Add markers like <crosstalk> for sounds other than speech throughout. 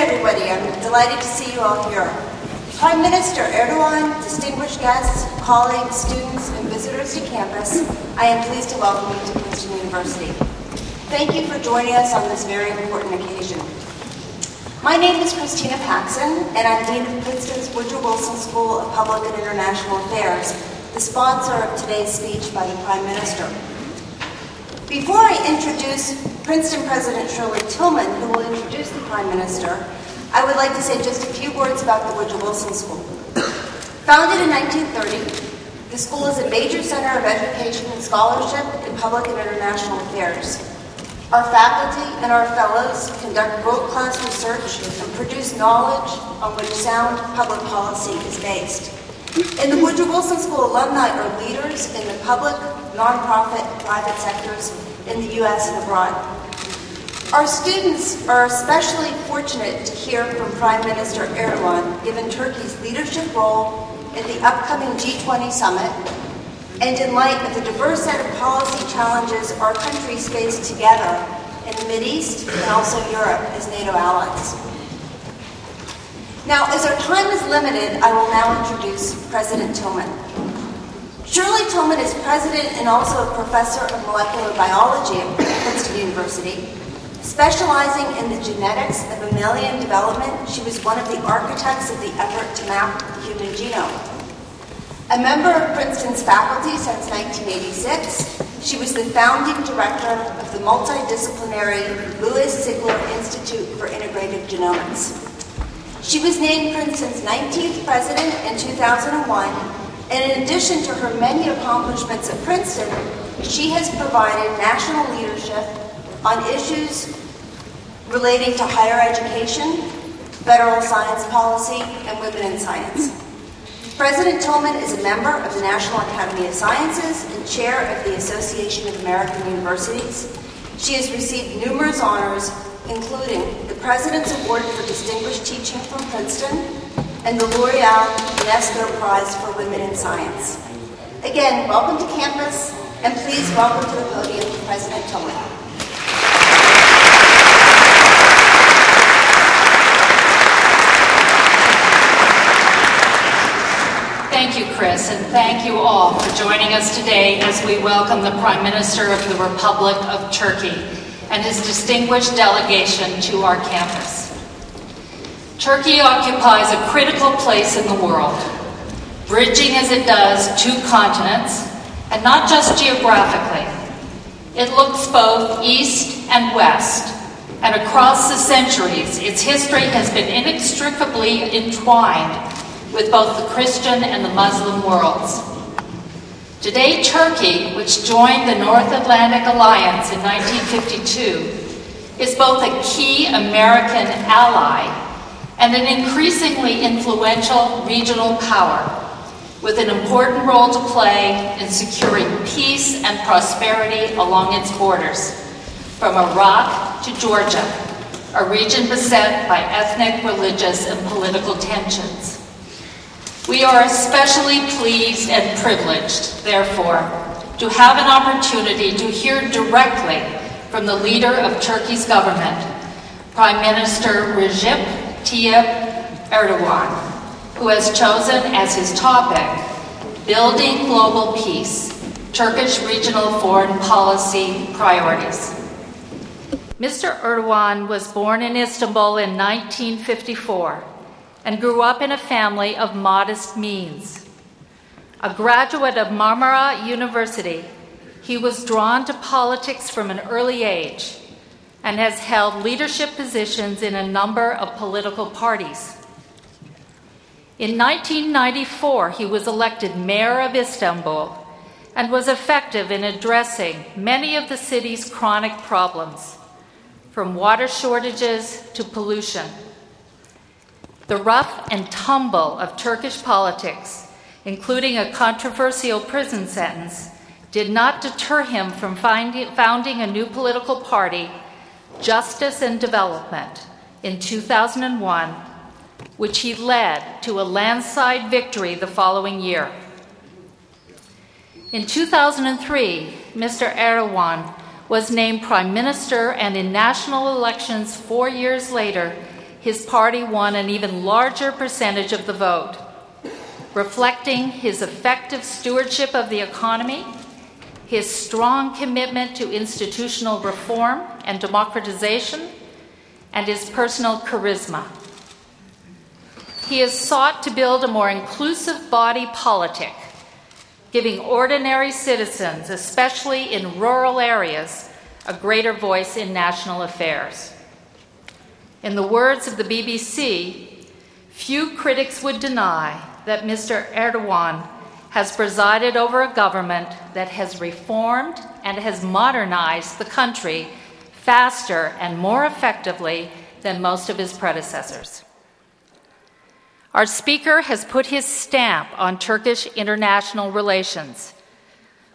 everybody. I'm delighted to see you all here. Prime Minister Erdogan, distinguished guests, colleagues, students, and visitors to campus, I am pleased to welcome you to Princeton University. Thank you for joining us on this very important occasion. My name is Christina Paxson, and I'm Dean of Princeton's Woodrow Wilson School of Public and International Affairs, the sponsor of today's speech by the Prime Minister. Before I introduce Princeton President Shirley Tilghman, who will introduce the Prime Minister, I would like to say just a few words about the Woodrow Wilson School. Founded in 1930, the school is a major center of education and scholarship in public and international affairs. Our faculty and our fellows conduct world-class research and produce knowledge on which sound public policy is based. In the Woodrow Wilson School, alumni are leaders in the public, nonprofit, and private sectors in the U.S. and abroad. Our students are especially fortunate to hear from Prime Minister Erdogan, given Turkey's leadership role in the upcoming G20 summit and in light of the diverse set of policy challenges our countries face together in the East and also Europe as NATO allies. Now, as our time is limited, I will now introduce President Tilghman. Shirley Tilghman is president and also a professor of molecular biology at Princeton University. Specializing in the genetics of mammalian development, she was one of the architects of the effort to map the human genome. A member of Princeton's faculty since 1986, she was the founding director of the multidisciplinary Lewis Sigler Institute for Integrative Genomics. She was named Princeton's 19th president in 2001, and in addition to her many accomplishments at Princeton, she has provided national leadership on issues relating to higher education, federal science policy, and women in science. President Tilghman is a member of the National Academy of Sciences and chair of the Association of American Universities. She has received numerous honors, including the President's Award for Distinguished Teaching from Princeton and the L'Oreal UNESCO Prize for Women in Science. Again, welcome to campus, and please welcome to the podium President Tilghman. Thank you, Chris, and thank you all for joining us today as we welcome the Prime Minister of the Republic of Turkey and his distinguished delegation to our campus. Turkey occupies a critical place in the world, bridging as it does two continents, and not just geographically. It looks both east and west, and across the centuries, its history has been inextricably entwined with both the Christian and the Muslim worlds. Today, Turkey, which joined the North Atlantic Alliance in 1952, is both a key American ally and an increasingly influential regional power, with an important role to play in securing peace and prosperity along its borders, from Iraq to Georgia, a region beset by ethnic, religious, and political tensions. We are especially pleased and privileged, therefore, to have an opportunity to hear directly from the leader of Turkey's government, Prime Minister Recep Tayyip Erdogan, who has chosen as his topic Building Global Peace Turkish Regional Foreign Policy Priorities. Mr. Erdogan was born in Istanbul in 1954 and grew up in a family of modest means. A graduate of Marmara University, he was drawn to politics from an early age and has held leadership positions in a number of political parties. In 1994, he was elected mayor of Istanbul and was effective in addressing many of the city's chronic problems, from water shortages to pollution. The rough and tumble of Turkish politics, including a controversial prison sentence, did not deter him from finding, founding a new political party, Justice and Development, in 2001, which he led to a landslide victory the following year. In 2003, Mr. Erdogan was named prime minister, and in national elections four years later, his party won an even larger percentage of the vote, reflecting his effective stewardship of the economy, his strong commitment to institutional reform and democratization, and his personal charisma. He has sought to build a more inclusive body politic, giving ordinary citizens, especially in rural areas, a greater voice in national affairs. In the words of the BBC, few critics would deny that Mr. Erdogan has presided over a government that has reformed and has modernized the country faster and more effectively than most of his predecessors. Our speaker has put his stamp on Turkish international relations,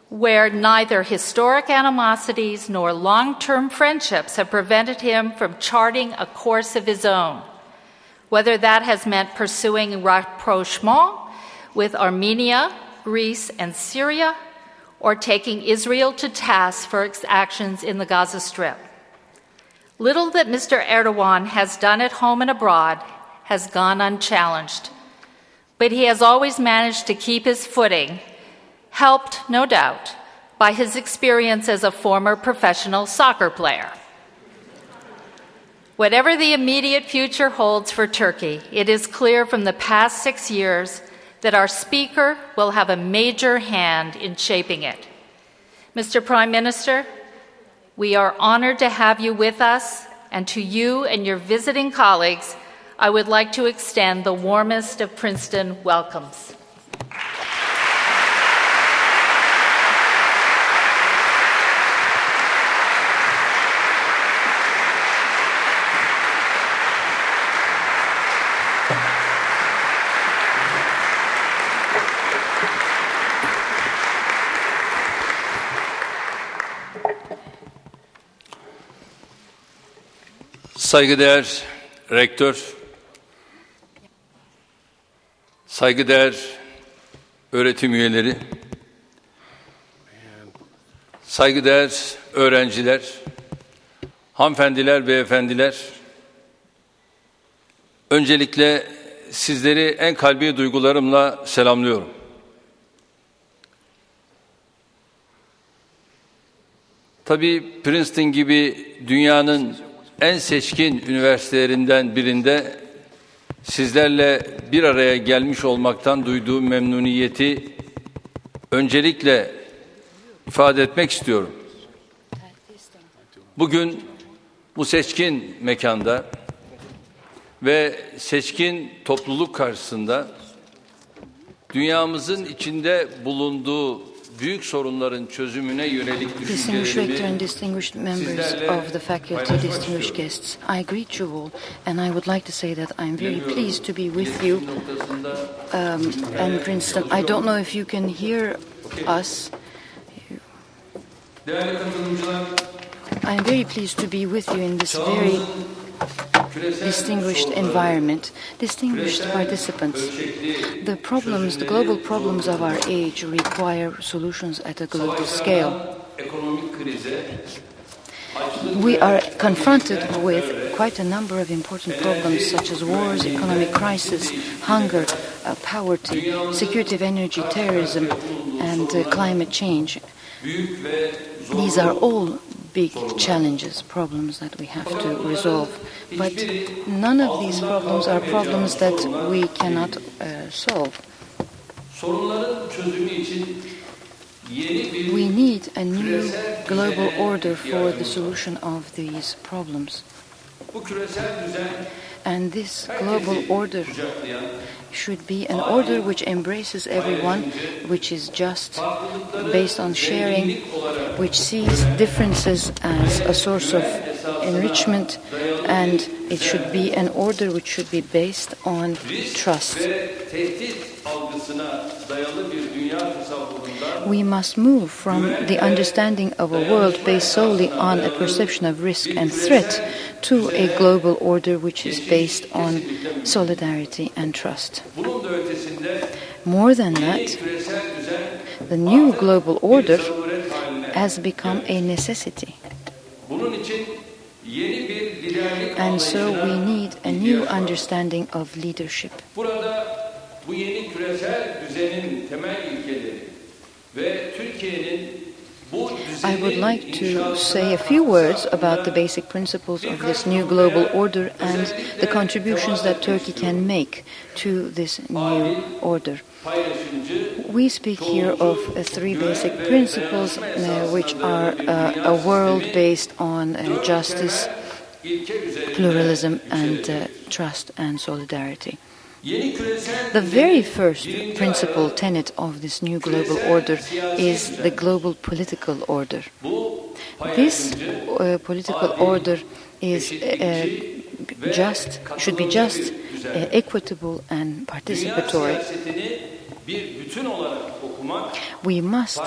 where neither historic animosities nor long term friendships have prevented him from charting a course of his own, whether that has meant pursuing rapprochement with Armenia, Greece, and Syria, or taking Israel to task for its actions in the Gaza Strip. Little that Mr. Erdogan has done at home and abroad has gone unchallenged. But he has always managed to keep his footing, helped, no doubt, by his experience as a former professional soccer player. Whatever the immediate future holds for Turkey, it is clear from the past six years that our speaker will have a major hand in shaping it. Mr. Prime Minister, we are honored to have you with us, and to you and your visiting colleagues, I would like to extend the warmest of Princeton welcomes. Saygıdeğer rektör, Saygıdeğer öğretim üyeleri, saygıdeğer öğrenciler, hanımefendiler, beyefendiler, öncelikle sizleri en kalbi duygularımla selamlıyorum. Tabii Princeton gibi dünyanın en seçkin üniversitelerinden birinde sizlerle bir araya gelmiş olmaktan duyduğum memnuniyeti öncelikle ifade etmek istiyorum. Bugün bu seçkin mekanda ve seçkin topluluk karşısında dünyamızın içinde bulunduğu büyük sorunların çözümüne yönelik Distinguished rector and distinguished members of the faculty, distinguished guests, I greet you all, and I would like to say that I'm very pleased to be with you. Um, and Princeton, I don't know if you can hear us. I'm very pleased to be with you in this very distinguished environment, distinguished participants. The problems, the global problems of our age require solutions at a global scale. We are confronted with quite a number of important problems such as wars, economic crisis, hunger, uh, poverty, security of energy, terrorism, and uh, climate change. These are all big challenges, problems that we have to resolve. But none of these problems are problems that we cannot uh, solve. We need a new global order for the solution of these problems. And this global order should be an order which embraces everyone, which is just, based on sharing, which sees differences as a source of enrichment, and it should be an order which should be based on trust. We must move from the understanding of a world based solely on a perception of risk and threat to a global order which is based on solidarity and trust. More than that, the new global order has become a necessity. And so we need a new understanding of leadership. Burada bu yeni küresel düzenin temel ilkeleri ve Türkiye'nin bu I would like to say a few words about the basic principles of this new global order and the contributions that Turkey can make to this new order. We speak here of uh, three basic principles, uh, which are uh, a world based on uh, justice, pluralism, and uh, trust and solidarity. The very first principle tenet of this new global order is the global political order. This uh, political order is just, should be just, equitable, and participatory. Siyasetini bir bütün olarak okumak We must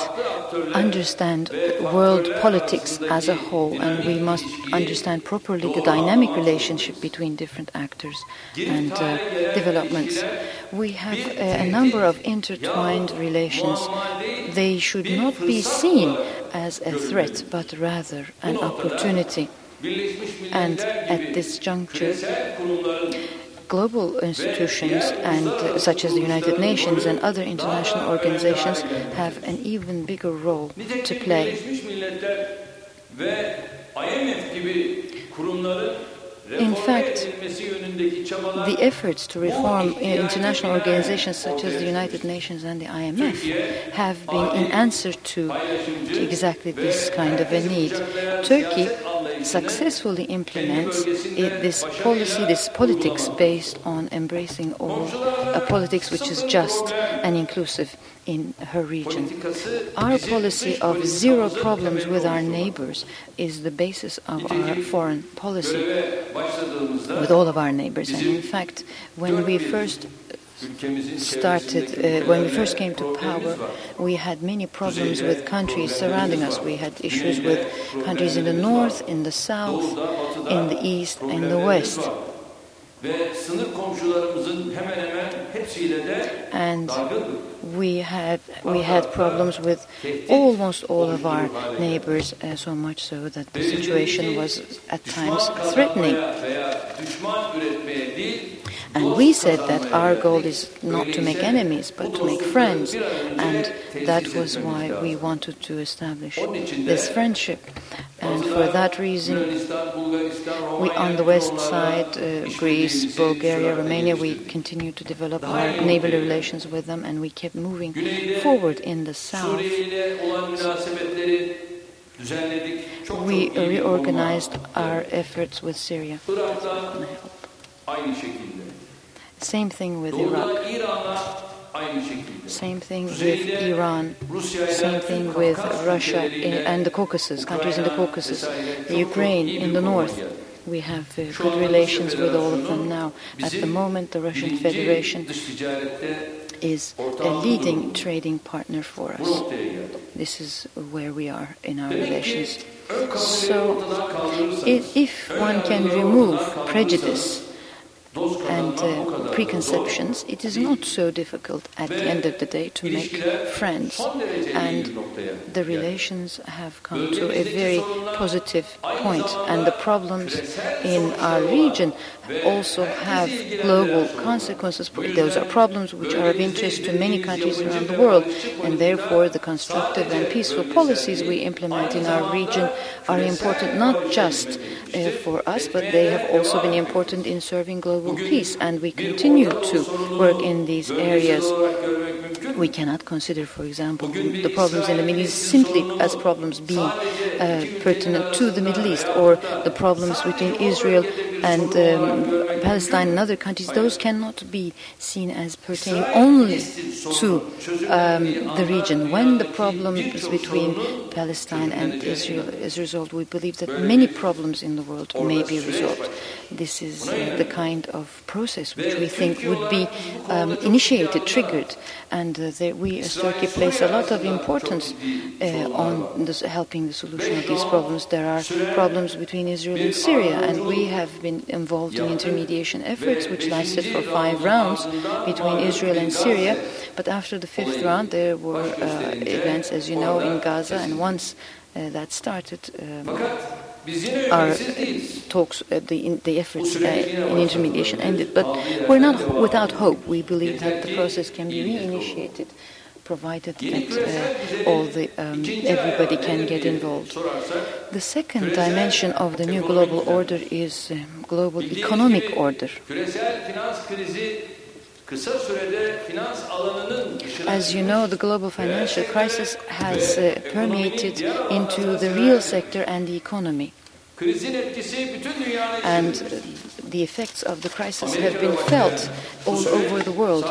understand world politics as a whole, and we must understand properly the dynamic relationship between different actors and uh, developments. We have uh, a number of intertwined relations. They should not be seen as a threat, but rather an opportunity. And at this juncture, global institutions and uh, such as the United Nations and other international organizations have an even bigger role to play. In fact, The efforts to reform uh, international organizations such as the United Nations and the IMF have been in answer to exactly this kind of a need. Turkey successfully implements it, this policy, this politics based on embracing all a politics which is just and inclusive in her region. Our policy of zero problems with our neighbors is the basis of our foreign policy with all of our neighbors. And in fact, when we first started, uh, when we first came to power, we had many problems with countries surrounding us. We had issues with countries in the north, in the south, in the east, and the west. ve sınır komşularımızın hemen hemen hepsiyle de And. We had we had problems with almost all of our neighbors, uh, so much so that the situation was at times threatening. And we said that our goal is not to make enemies, but to make friends. And that was why we wanted to establish this friendship. And for that reason, we on the west side, uh, Greece, Bulgaria, Romania, we continued to develop our neighborly relations with them, and we kept moving forward in the south. Suriye ile olan münasebetleri düzenledik. Çok We çok iyi bir reorganized our efforts with Syria. Irak'ta aynı şekilde. Same thing with Iraq. Doğu'da İran'la aynı şekilde. Same thing with Iran. Same thing with Russia and the Caucasus, countries in the Caucasus, the Ukraine in the north. We have uh, good relations with all of them now. At the moment, the Russian Federation is a leading trading partner for us. This is where we are in our relations. So, if one can remove prejudice and uh, preconceptions, it is not so difficult at the end of the day to make friends. And the relations have come to a very positive point, point. and the problems in our region also have global consequences. Those are problems which are of interest to many countries around the world, and therefore the constructive and peaceful policies we implement in our region are important not just uh, for us, but they have also been important in serving global peace, and we continue to work in these areas. We cannot consider, for example, the problems in the Middle East simply as problems being uh, pertinent to the Middle East, or the problems between Israel and um, Palestine and other countries. Those cannot be seen as pertaining only to um, the region. When the problems between Palestine and Israel is resolved, we believe that many problems in the world may be resolved. This is uh, the kind of process which we think would be um, initiated, triggered, and uh, we as Turkey place a lot of importance uh, on this, helping the solution of these problems. There are problems between Israel and Syria, and we have been involved in intermediation efforts which lasted for five rounds between Israel and Syria. But after the fifth round, there were uh, events, as you know, in Gaza, and once uh, that started, um, our talks, uh, the, the efforts uh, in intermediation ended. But we're not without hope. We believe that the process can be reinitiated provided that uh, all the um, everybody can get involved. The second dimension of the new global order is um, global economic order. As you know, the global financial crisis has uh, permeated into the real sector and the economy. And the effects of the crisis have been felt all over the world.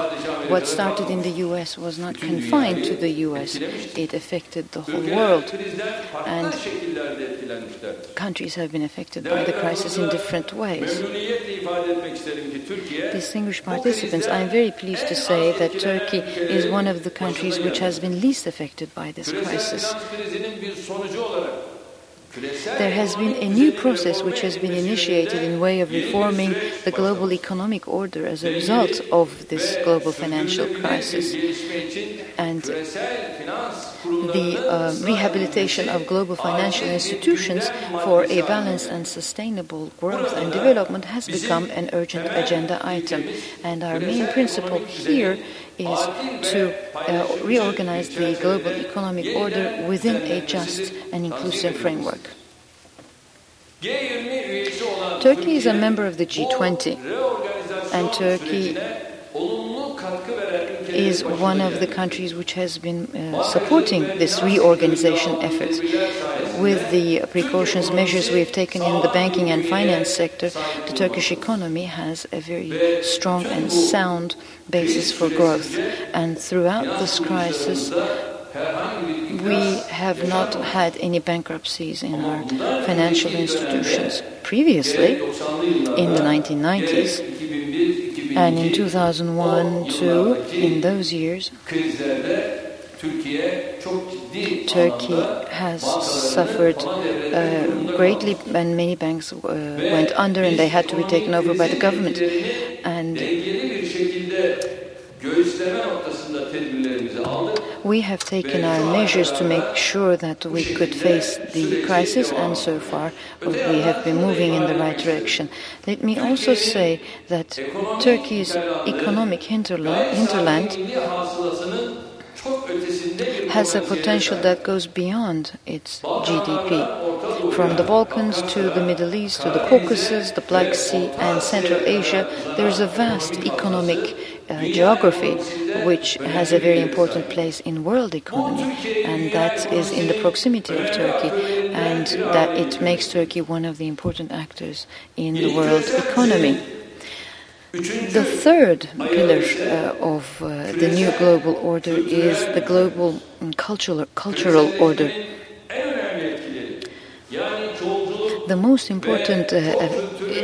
What started in the US was not confined to the US, it affected the whole world. And countries have been affected by the crisis in different ways. Distinguished participants, I am very pleased to say that Turkey is one of the countries which has been least affected by this crisis. There has been a new process which has been initiated in way of reforming the global economic order as a result of this global financial crisis. And the uh, rehabilitation of global financial institutions for a balanced and sustainable growth and development has become an urgent agenda item. And our main principle here is to uh, reorganize the global economic order within a just and inclusive framework. Turkey is a member of the G20, and Turkey is one of the countries which has been uh, supporting this reorganization effort. With the precautions measures we have taken in the banking and finance sector, the Turkish economy has a very strong and sound basis for growth. And throughout this crisis, we have not had any bankruptcies in our financial institutions. Previously, in the 1990s, and in 2001 too, in those years, Turkey has suffered uh, greatly, and many banks uh, went under, and they had to be taken over by the government. And we have taken our measures to make sure that we could face the crisis, and so far we have been moving in the right direction. Let me also say that Turkey's economic hinterland, has a potential that goes beyond its GDP. From the Balkans to the Middle East to the Caucasus, the Black Sea, and Central Asia, there is a vast economic uh, geography which has a very important place in world economy, and that is in the proximity of Turkey, and that it makes Turkey one of the important actors in the world economy. The third pillar uh, of uh, the new global order is the global cultural, cultural order. The most important uh,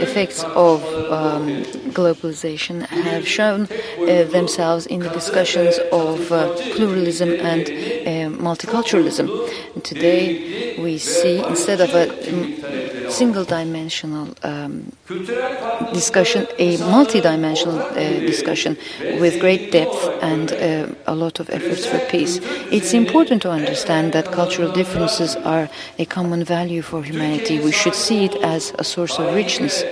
effects of um, globalization have shown uh, themselves in the discussions of uh, pluralism and uh, multiculturalism. And today, we see instead of a single dimensional um, discussion, a multidimensional uh, discussion with great depth and uh, a lot of efforts for peace. It's important to understand that cultural differences are a common value for humanity. We should see it as a source of richness.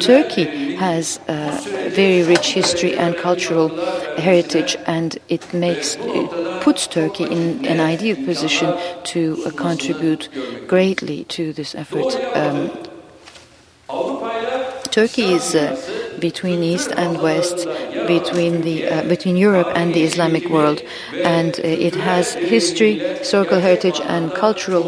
Turkey has a very rich history and cultural heritage, and it makes it puts Turkey in an ideal position to uh, contribute greatly to this effort. Um, Turkey is uh, between East and West, between the uh, between Europe and the Islamic world, and uh, it has history, historical heritage, and cultural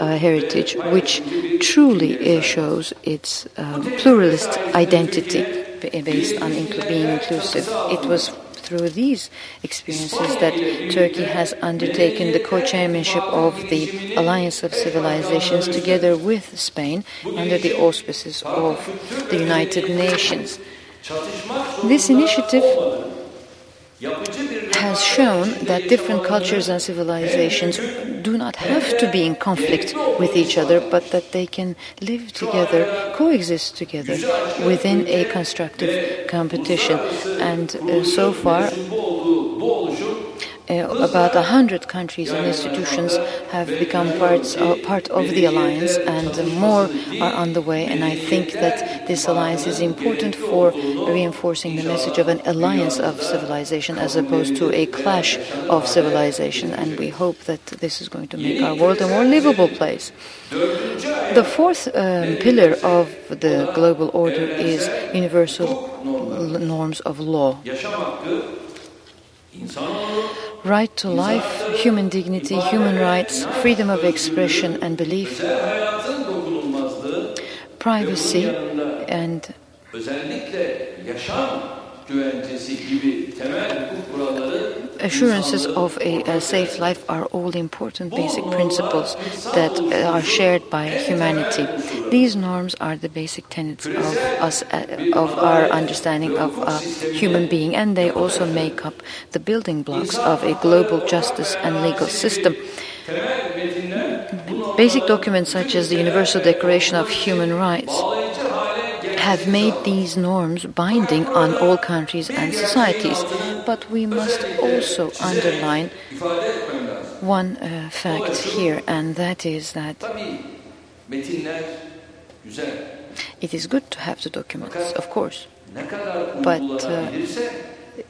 uh, heritage, which truly uh, shows its um, pluralist identity based on being inclusive. It was through these experiences that Turkey has undertaken the co-chairmanship of the Alliance of Civilizations together with Spain under the auspices of the United Nations. This initiative has shown that different cultures and civilizations do not have to be in conflict with each other, but that they can live together, coexist together within a constructive competition. And uh, so far, about a hundred countries and institutions have become parts of, part of the alliance, and more are on the way. And I think that this alliance is important for reinforcing the message of an alliance of civilization as opposed to a clash of civilization. And we hope that this is going to make our world a more livable place. The fourth um, pillar of the global order is universal norms of law. Right to life, human dignity, human rights, freedom of expression and belief, privacy, and Assurances of a, a, safe life are all important basic principles that are shared by humanity. These norms are the basic tenets of us, uh, of our understanding of a human being, and they also make up the building blocks of a global justice and legal system. Basic documents such as the Universal Declaration of Human Rights have made these norms binding on all countries and societies. But we must also underline one uh, fact here, and that is that it is good to have the documents, of course, but uh,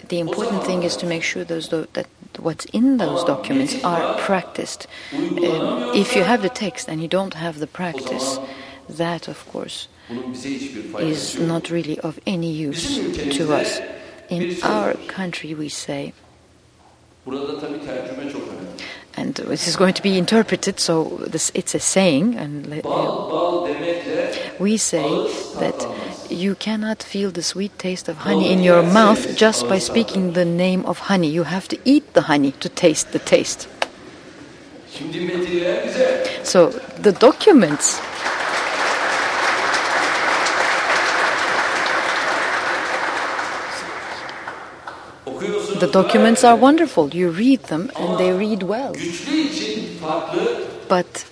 the important thing is to make sure those that what's in those documents are practiced. Um, if you have the text and you don't have the practice, that, of course, is not really of any use to us. In our country, we say, and this is going to be interpreted, so this, it's a saying, and we say that you cannot feel the sweet taste of honey in your mouth just by speaking the name of honey. You have to eat the honey to taste the taste. So the documents The documents are wonderful. You read them and they read well. But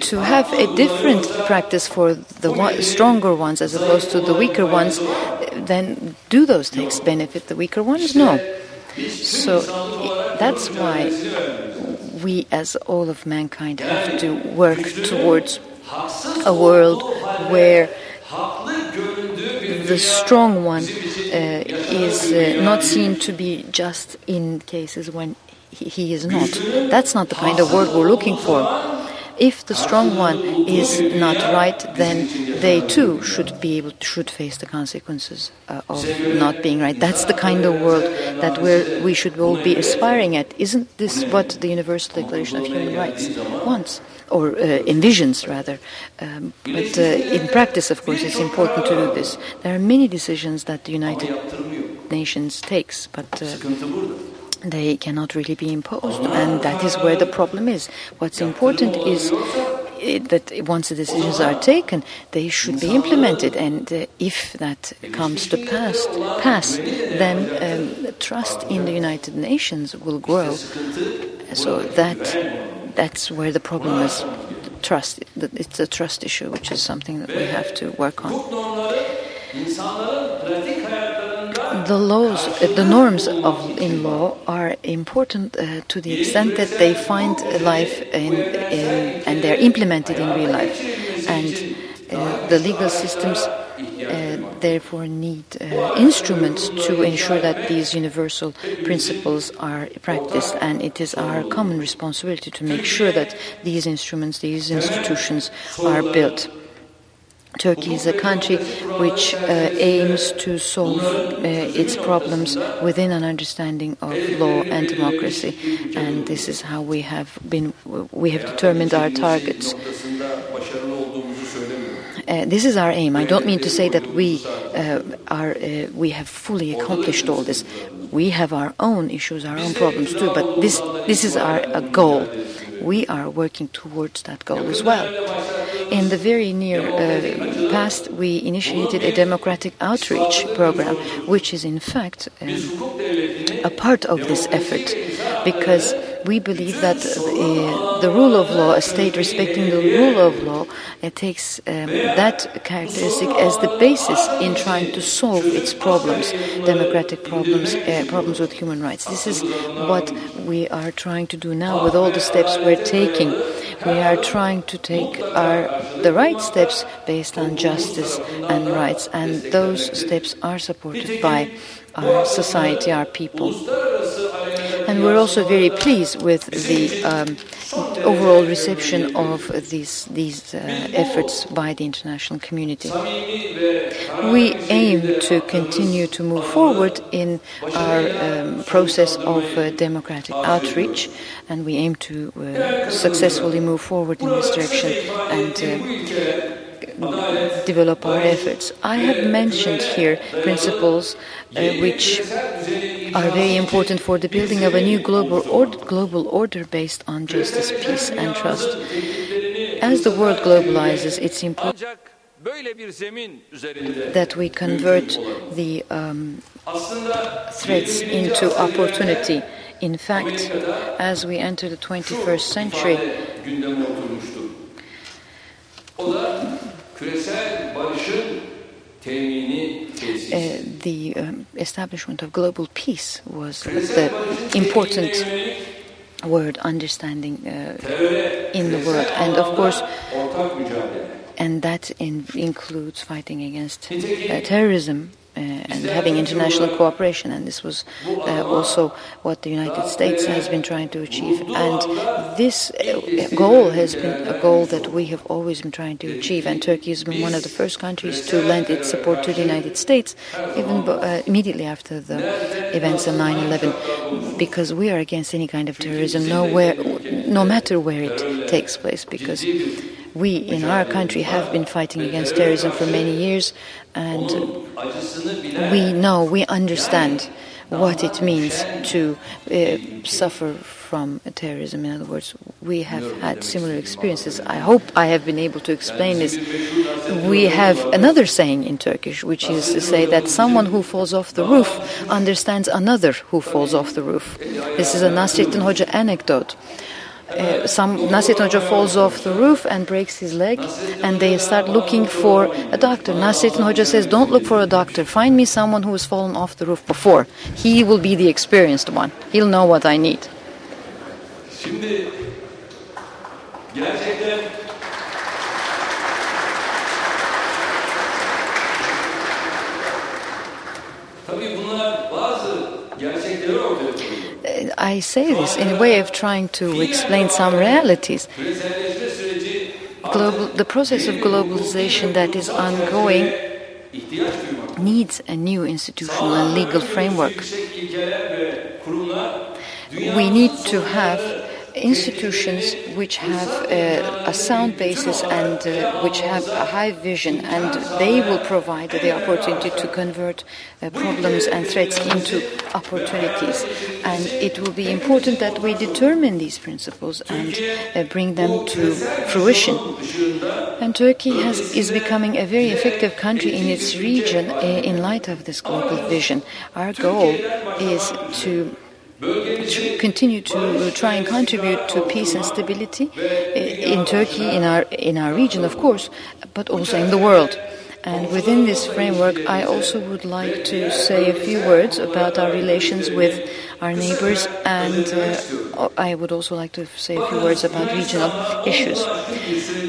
to have a different practice for the stronger ones as opposed to the weaker ones, then do those things benefit the weaker ones? No. So that's why we, as all of mankind, have to work towards a world where the strong one is uh, not seen to be just in cases when he, he is not. That's not the kind of world we're looking for. If the strong one is not right, then they too should be able should face the consequences uh, of not being right. That's the kind of world that we we should all be aspiring at. Isn't this what the Universal Declaration of Human Rights wants? Or uh, envisions rather. Um, but uh, in practice, of course, it's important to do this. There are many decisions that the United Nations takes, but uh, they cannot really be imposed, and that is where the problem is. What's important is that once the decisions are taken, they should be implemented, and uh, if that comes to pass, pass then um, trust in the United Nations will grow. So that that's where the problem is. Trust. It's a trust issue, which is something that we have to work on. The laws, the norms of in law are important uh, to the extent that they find life in, in, and they're implemented in real life, and uh, the legal systems therefore need uh, instruments to ensure that these universal principles are practiced, and it is our common responsibility to make sure that these instruments, these institutions, are built. Turkey is a country which uh, aims to solve uh, its problems within an understanding of law and democracy, and this is how we have been. We have determined our targets. Uh, this is our aim. I don't mean to say that we uh, are uh, we have fully accomplished all this. We have our own issues, our own problems too. But this this is our goal. We are working towards that goal as well. In the very near uh, past, we initiated a democratic outreach program, which is in fact um, a part of this effort, because we believe that uh, the rule of law, a state respecting the rule of law, it takes um, that characteristic as the basis in trying to solve its problems, democratic problems, uh, problems with human rights. This is what we are trying to do now with all the steps we're taking. We are trying to take our the right steps based on justice and rights, and those steps are supported by our society, our people. And we're also very pleased with the um, overall reception of these these uh, efforts by the international community. We aim to continue to move forward in our um, process of uh, democratic outreach, and we aim to uh, successfully move forward in this direction and uh, develop our efforts. I have mentioned here principles uh, which are very important for the building of a new global, or global order based on justice, peace, and trust. As the world globalizes, it's important that we convert the um, threats into opportunity. In fact, as we enter the 21st century, uh, the um, establishment of global peace was the important word understanding uh, in the world, and of course, and that in, includes fighting against uh, terrorism and having international cooperation. And this was uh, also what the United States has been trying to achieve. And this uh, goal has been a goal that we have always been trying to achieve. And Turkey has been one of the first countries to lend its support to the United States, even uh, immediately after the events of 9/11, because we are against any kind of terrorism, nowhere, no matter where it takes place, because we in our country have been fighting against terrorism for many years, and we know, we understand what it means to uh, suffer from terrorism. In other words, we have had similar experiences. I hope I have been able to explain this. We have another saying in Turkish, which is to say that someone who falls off the roof understands another who falls off the roof. This is a Nasrettin Hoca anecdote uh, some Nasrettin Hoca falls off the roof and breaks his leg, and they start looking for a doctor. Hoca says, "Don't look for a doctor. Find me someone who has fallen off the roof before. He will be the experienced one. He'll know what I need." I say this in a way of trying to explain some realities. Global, the process of globalization that is ongoing needs a new institutional and legal framework. We need to have institutions which have uh, a sound basis and uh, which have a high vision, and they will provide the opportunity to convert uh, problems and threats into opportunities. And it will be important that we determine these principles and uh, bring them to fruition. And Turkey has, is becoming a very effective country in its region uh, in light of this global vision. Our goal is to to continue to try and contribute to peace and stability in Turkey, in our in our region, of course, but also in the world. And within this framework, I also would like to say a few words about our relations with our neighbors, and uh, I would also like to say a few words about regional issues.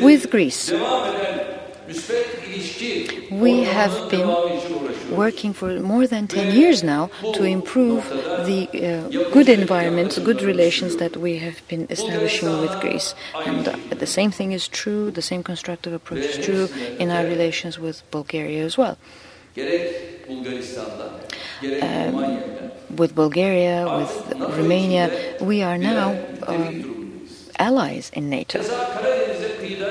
With Greece, we have been working for more than 10 years now to improve the uh, good environment, good relations that we have been establishing with Greece. And uh, the same thing is true, the same constructive approach is true in our relations with Bulgaria as well. gerek Bulgaristan'da gerek Romanya'da With Bulgaria, with Romania, we are now um, allies in NATO.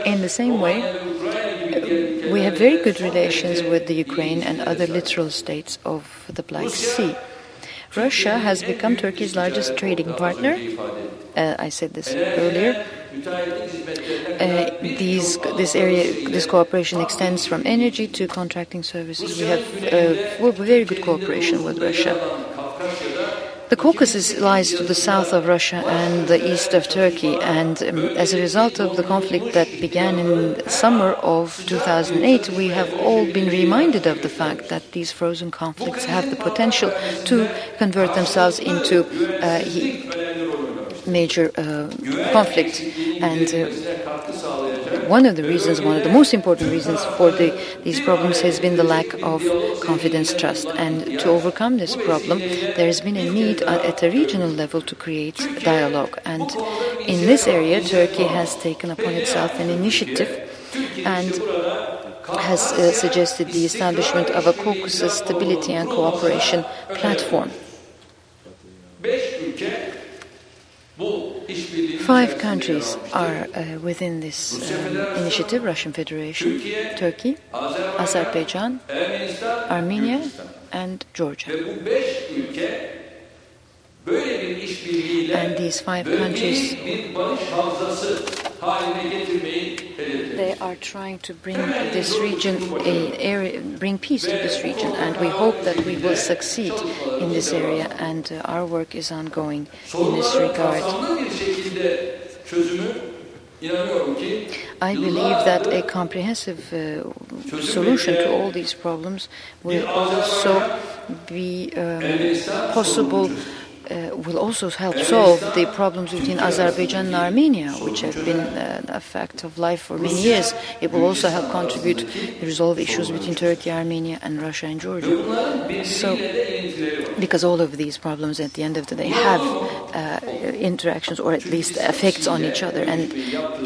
In the same way, we have very good relations with the Ukraine and other littoral states of the Black Sea. Russia has become Turkey's largest trading partner. Uh, I said this earlier. Uh, these, this area, this cooperation extends from energy to contracting services. We have uh, very good cooperation with Russia. The Caucasus lies to the south of Russia and the east of Turkey, and um, as a result of the conflict that began in summer of 2008, we have all been reminded of the fact that these frozen conflicts have the potential to convert themselves into uh, major uh, conflict. And uh, one of the reasons, one of the most important reasons for the, these problems has been the lack of confidence, trust. And to overcome this problem, there has been a need at a regional level to create dialogue. And in this area, Turkey has taken upon itself an initiative and has uh, suggested the establishment of a Caucasus Stability and Cooperation platform. Five countries are uh, within this um, initiative Russian Federation, Turkey, Azerbaijan, Armenia, and Georgia. And these five countries they are trying to bring this region area, bring peace to this region, and we hope that we will succeed in this area. And uh, our work is ongoing in this regard. I believe that a comprehensive uh, solution to all these problems will also be um, possible will also help solve the problems between Azerbaijan and Armenia, which have been uh, a fact of life for many years. It will also help contribute to resolve issues between Turkey, Armenia, and Russia and Georgia. So, because all of these problems at the end of the day have uh, interactions or at least effects on each other, and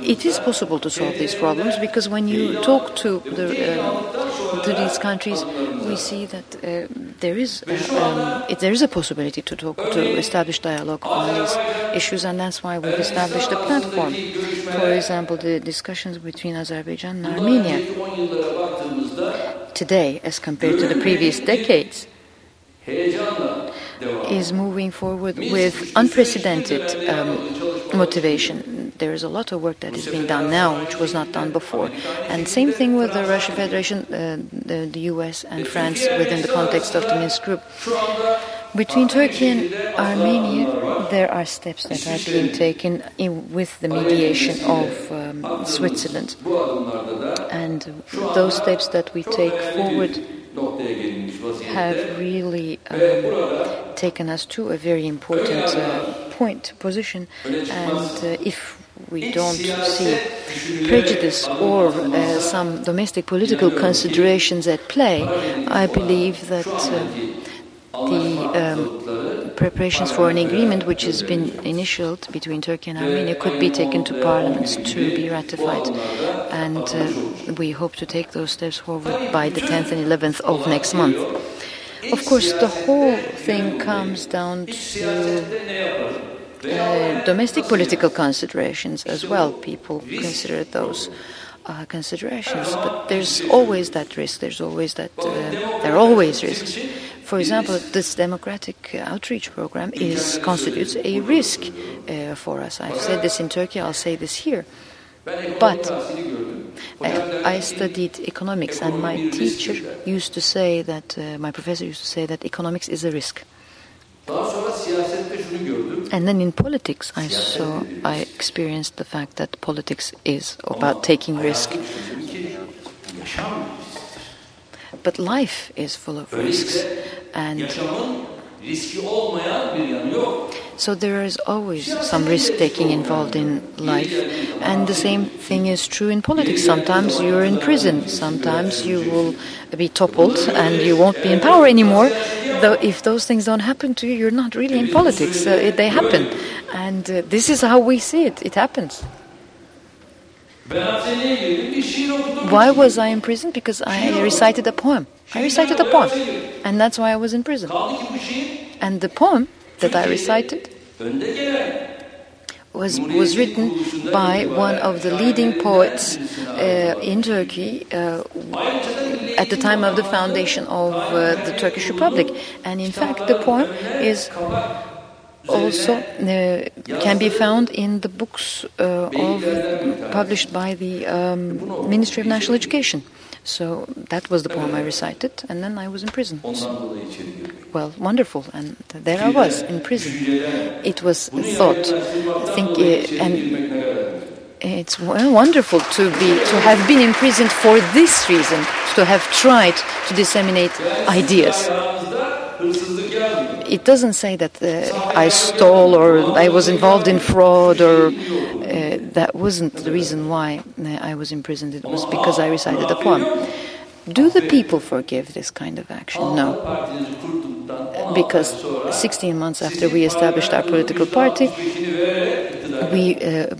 it is possible to solve these problems because when you talk to the uh, to these countries, we see that uh, there is um, it, there is a possibility to talk to establish dialogue on these issues, and that's why we've established a platform. For example, the discussions between Azerbaijan and Armenia today, as compared to the previous decades, is moving forward with unprecedented um, motivation. There is a lot of work that is being done now, which was not done before. And same thing with the Russian Federation, uh, the, the U.S. and France within the context of the Minsk Group. Between Turkey and Armenia, there are steps that are being taken in, with the mediation of um, Switzerland. And those steps that we take forward have really um, taken us to a very important uh, point, position. And uh, if we don't see prejudice or uh, some domestic political considerations at play, I believe that uh, the um, preparations for an agreement which has been initialed between Turkey and Armenia could be taken to parliaments to be ratified. And uh, we hope to take those steps forward by the 10th and 11th of next month. Of course, the whole thing comes down to uh, domestic political considerations as well. People consider those uh, considerations, but there's always that risk. There's always that uh, there are always risks. For example, this democratic outreach program is constitutes a risk uh, for us. I've said this in Turkey. I'll say this here. But uh, I studied economics, and my teacher used to say that uh, my professor used to say that economics is a risk. And then in politics, I saw, I experienced the fact that politics is about taking risk. But life is full of risks, and so there is always some risk taking involved in life. And the same thing is true in politics. Sometimes you're in prison, sometimes you will be toppled and you won't be in power anymore. Though if those things don't happen to you, you're not really in politics. Uh, they happen. And uh, this is how we see it. It happens. Why was I in prison? Because I recited a poem. I recited a poem. And that's why I was in prison. And the poem that I recited was, was written by one of the leading poets uh, in Turkey uh, at the time of the foundation of uh, the Turkish Republic. And in fact, the poem is also uh, can be found in the books uh, of, published by the um, Ministry of National Education. So that was the poem I recited, and then I was in prison. Well, wonderful, and there I was in prison. It was thought, I think, uh, and it's wonderful to be to have been imprisoned for this reason, to have tried to disseminate ideas. It doesn't say that uh, I stole or I was involved in fraud or uh, that wasn't the reason why uh, I was imprisoned. It was because I recited a poem. Do the people forgive this kind of action? No. Partinizi kurduktan 16 Because 16 months after we established our political party, we uh,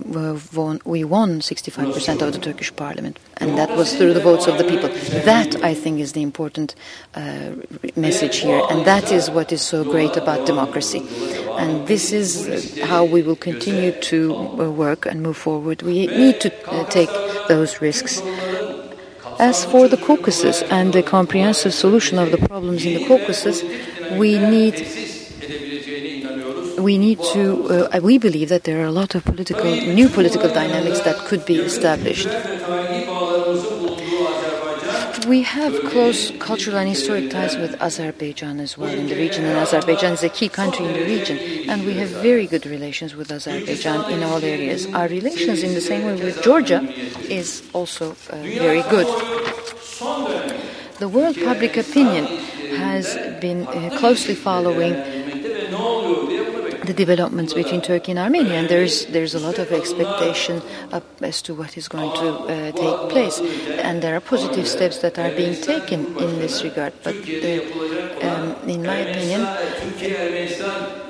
won, we won 65% of the Turkish parliament, and that was through the votes of the people. That, I think, is the important uh, message here, and that is what is so great about democracy. And this is how we will continue to uh, work and move forward. We need to uh, take those risks. As for the Caucasus and the comprehensive solution of the problems in the Caucasus, we need we need to uh, we believe that there are a lot of political new political dynamics that could be established. We have close cultural and historic ties with Azerbaijan as well in the region and Azerbaijan is a key country in the region and we have very good relations with Azerbaijan in all areas. Our relations in the same way with Georgia is also uh, very good. The world public opinion has been uh, closely following the developments between Turkey and Armenia, and there's there's a lot of expectation as to what is going to uh, take place, and there are positive steps that are being taken in this regard. But uh, um, in my opinion, uh,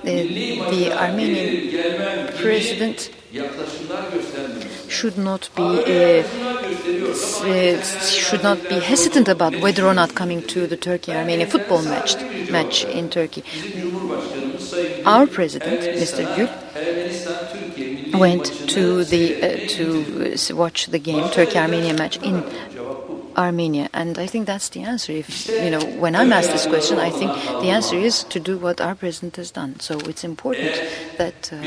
the Armenian president should not be uh, should not be hesitant about whether or not coming to the Turkey-Armenia football match match in Turkey. Our president, Mr. Gül, went to the uh, to uh, watch the game Turkey Armenia match in. Armenia. And I think that's the answer. If you know when I'm asked this question I think the answer is to do what our president has done. So it's important that uh,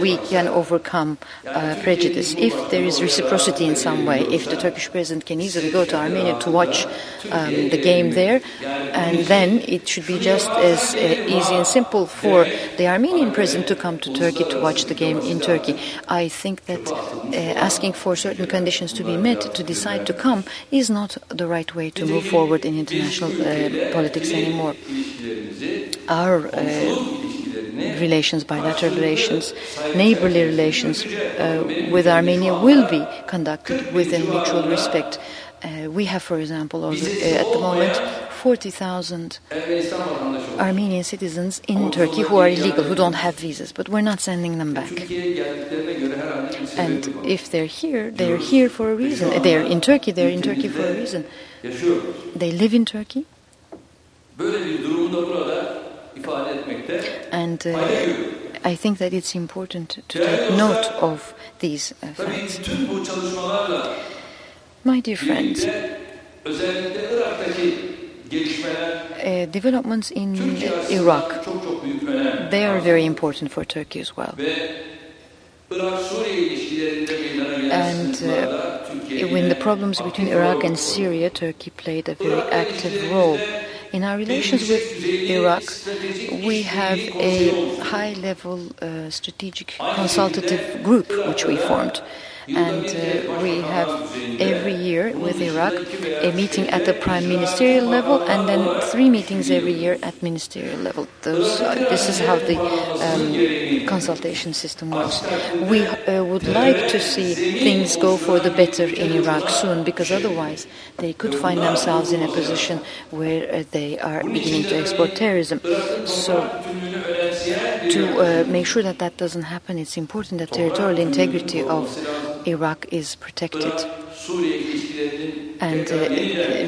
we can overcome uh, prejudice. If there is reciprocity in some way if the Turkish president can easily go to Armenia to watch um, the game there and then it should be just as uh, easy and simple for the Armenian president to come to Turkey to watch the game in Turkey. I think that uh, asking for certain conditions to be met to decide to come is not the right way to move forward in international uh, politics anymore our uh, relations, bilateral relations, neighborly relations uh, with Armenia will be conducted within mutual respect. Uh, we have, for example, at the moment, 40,000 Ermenistan vatandaşı olarak Armenian citizens in Turkey who are illegal, who don't have visas, but we're not sending them back. Türkiye'ye geldiklerine göre herhalde bir And if they're here, they're here for a reason. They're in Turkey, they're in Turkey for a reason. They live in Turkey, Böyle bir durumu da burada ifade etmekte and uh. I think that it's important to take note of these uh, facts. tüm bu çalışmalarla My dear friends, uh, developments in Iraq, büyük önem. they are very important for Turkey as well. And uh, when the problems between Iraq and. Syria, Turkey played a very active role. In our relations with Iraq, we have a high level uh, strategic consultative group which we formed. And uh, we have every year with Iraq a meeting at the prime ministerial level and then three meetings every year at ministerial level. Those, uh, this is how the um, consultation system works. We uh, would like to see things go for the better in Iraq soon because otherwise they could find themselves in a position where uh, they are beginning to export terrorism. So to uh, make sure that that doesn't happen, it's important that territorial integrity of Iraq is protected. And uh,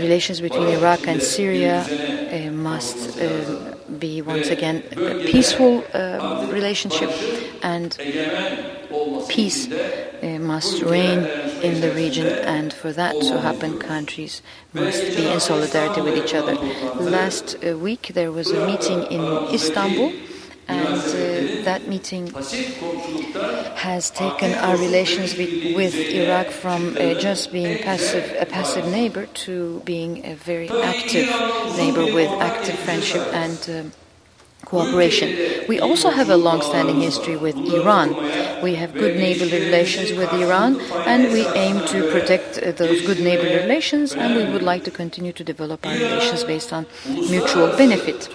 relations between Iraq and Syria uh, must uh, be once again a peaceful uh, relationship, and peace uh, must reign in the region. And for that to happen, countries must be in solidarity with each other. Last week there was a meeting in Istanbul. And uh, that meeting has taken our relations with, with Iraq from uh, just being passive, a passive neighbor to being a very active neighbor with active friendship and um, cooperation. We also have a long-standing history with Iran. We have good neighborly relations with Iran, and we aim to protect uh, those good neighborly relations, and we would like to continue to develop our relations based on mutual benefit.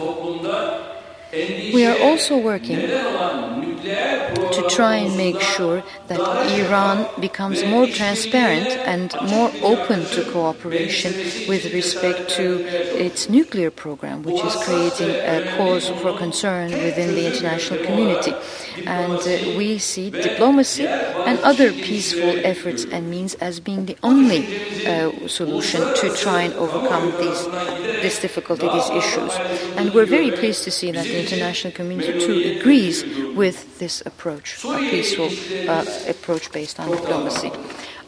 We are also working to try and make sure that Iran becomes more transparent and more open to cooperation with respect to its nuclear program, which is creating a cause for concern within the international community. And uh, we see diplomacy and other peaceful efforts and means as being the only uh, solution to try and overcome these this difficulty, these issues. And we're very pleased to see that the international community too agrees with this approach, a peaceful uh, approach based on diplomacy.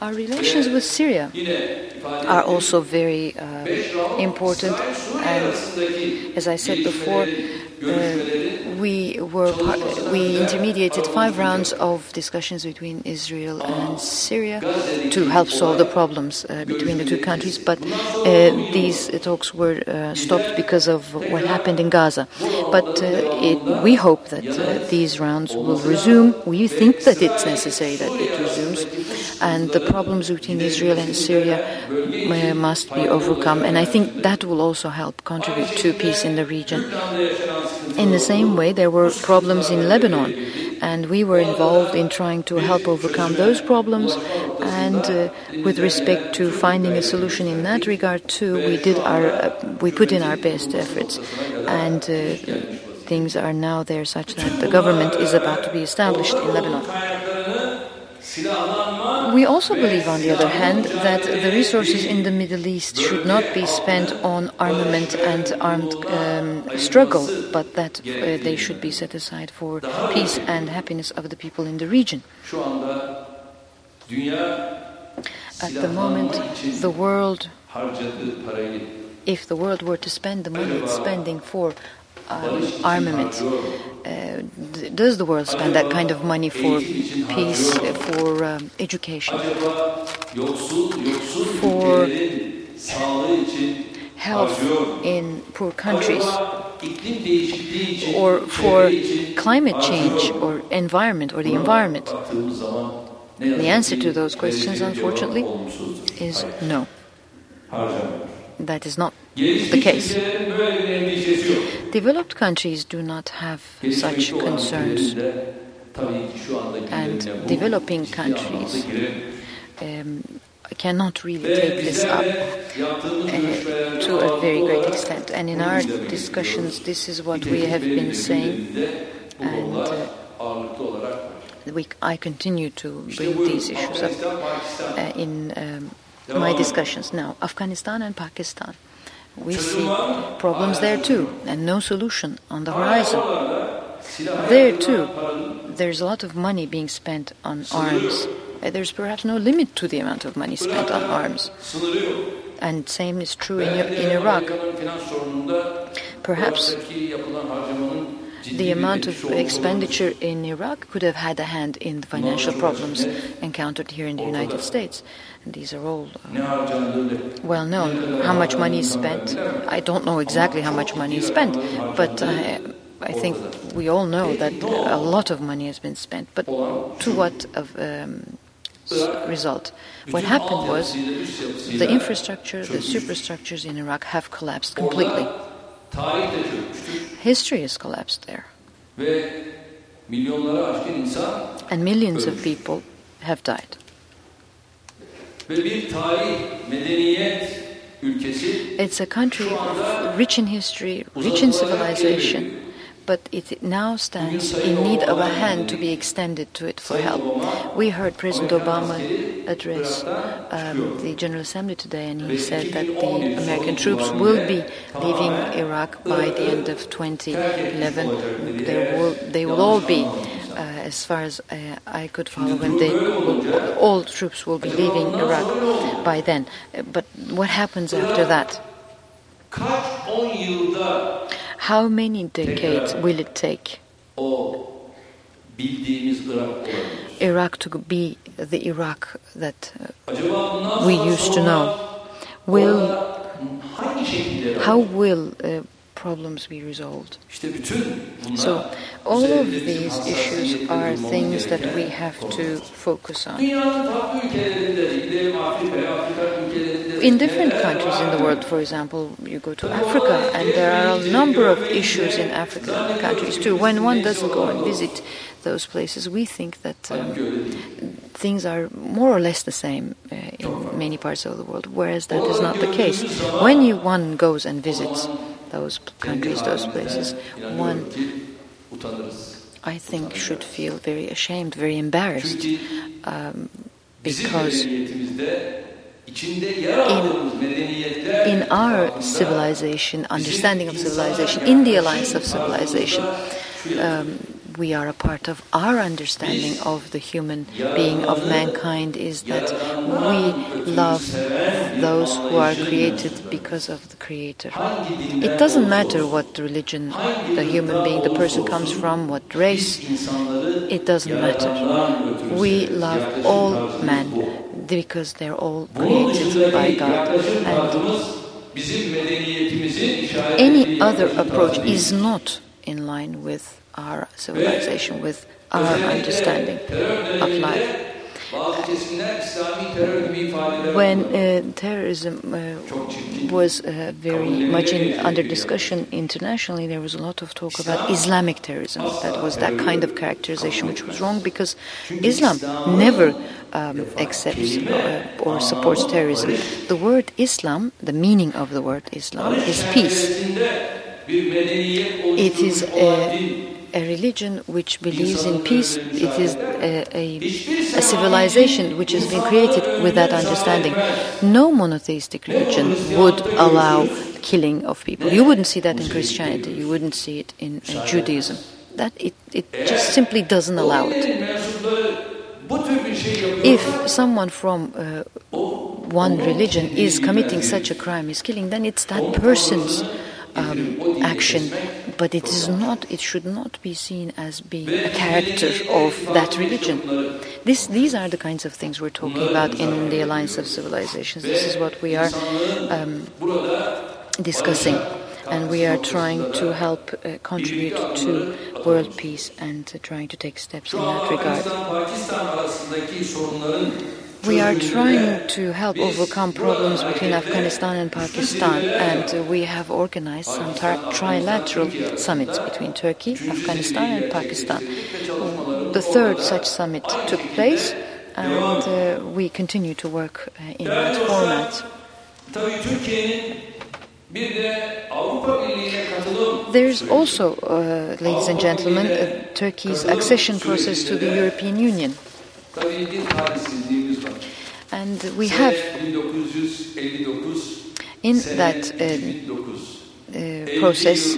Our relations with Syria are also very uh, important, and as I said before, we were we intermediated five rounds of discussions between Israel and Syria to help solve the problems uh, between the two countries. But uh, these talks were uh, stopped because of what happened in Gaza. But it, we hope that these rounds will resume. We think that it's necessary that it resumes, and the problems between Israel and Syria must be overcome. And I think that will also help contribute to peace in the region. In the same way, there were problems in Lebanon, and we were involved in trying to help overcome those problems. And uh, with respect to finding a solution in that regard too, we did our uh, we put in our best efforts, and uh, things are now there such that the government is about to be established in Lebanon. We also believe, on the other hand, that the resources in the Middle East should not be spent on armament and armed um, struggle, but that uh, they should be set aside for peace and happiness of the people in the region. At the moment, the world, if the world were to spend the money it's spending for um, armament, uh, does the world spend that kind of money for peace, for um, education, For health in poor countries, or for climate change or environment or the environment? The answer to those questions, unfortunately, is no. That is not the case. ülkelerin böyle bir endişesi yok. Developed countries do not have such concerns. ülkelerin de tabii ki şu andaki And developing countries um, cannot really take this up uh, to a very great extent. And in our discussions, this is what we have been saying, and, uh, ağırlıklı olarak var. we, I continue to bring these issues up uh, in um, my discussions. Now, Afghanistan and Pakistan, we see problems there too, and no solution on the horizon. There too, there's a lot of money being spent on arms. Uh, There's perhaps no limit to the amount of money spent on arms. And same is true in, in Iraq. Amerika'nın finans sorununda Perhaps oradaki yapılan harcamanın ciddi the amount of expenditure in Iraq could have had a hand in the financial problems encountered here in the United States. And these are all uh, well known. How much money is spent? I don't know exactly how much money is spent, but I, I think we all know that a lot of money has been spent. But to what of um, result? What happened was the infrastructure, the superstructures in Iraq have collapsed completely. tarih de çökmüştür History has collapsed there, ve milyonları aşkın insan and millions of people have died. ve bir tarih, medeniyet ülkesi It's a country of rich in history, rich in civilization, but it now stands in need of a hand to be extended to it for help. We heard President Obama address um, the General Assembly today, and he said that the American troops will be leaving Iraq by the end of 2011. There will, they will all be. Uh, as far as uh, I could follow, when they all troops will be leaving Iraq by then. Uh, But what happens after that? How many decades will it take Iraq to be the Iraq that uh, we used to know. Will how will uh, problems be resolved? İşte bütün bunlar So all of these issues are things that we have to focus on. Dünyanın farklı ülkelerinde, gidelim Afrika'ya, Afrika ülkelerinde In different countries in the world, for example, you go to Africa, and there are a number of issues in African countries too. When one doesn't go and visit those places, we think that um, things are more or less the same uh, in many parts of the world, whereas that is not the case. When you, one goes and visits those countries, those places, one. I think, should feel very ashamed, very embarrassed, um, because medeniyetler in our civilization, understanding of civilization, in the alliance of civilization, um, we are a part of our understanding of the human being, of mankind, is that we love those who are created because of the Creator. It doesn't matter what religion the human being, the person comes from, what race, it doesn't matter. We love all men because they're all created by God. And any other approach is not in line with our civilization, with our understanding of life. When uh, terrorism uh, was uh, very much in, under discussion internationally, there was a lot of talk about Islamic terrorism. That was that kind of characterization, which was wrong because Islam never um, accepts uh, or supports terrorism. The word Islam, the meaning of the word Islam, is peace. It is din a religion which believes in peace. It is a, a, a civilization which has been created with that understanding. No monotheistic religion would allow killing of people. You wouldn't see that in Christianity. You wouldn't see it in Judaism. That it, it just simply doesn't allow it. If someone from uh, one religion is committing such a crime, is killing, then it's that person's um, action. But it is not. It should not be seen as being a character of that religion. This, these are the kinds of things we're talking about in the Alliance of Civilizations. This is what we are um, discussing. And we are trying to help uh, contribute to world peace and uh, trying to take steps in that regard. We are trying to help overcome problems between Afghanistan and Pakistan, and we have organized some tri- trilateral summits between Turkey, Afghanistan, and Pakistan. The third such summit took place, and uh, we continue to work uh, in that format. There's also, uh, ladies and gentlemen, Turkey's accession process to the European Union, tabii bir talihsizliğimiz var. And we have in that uh, uh, process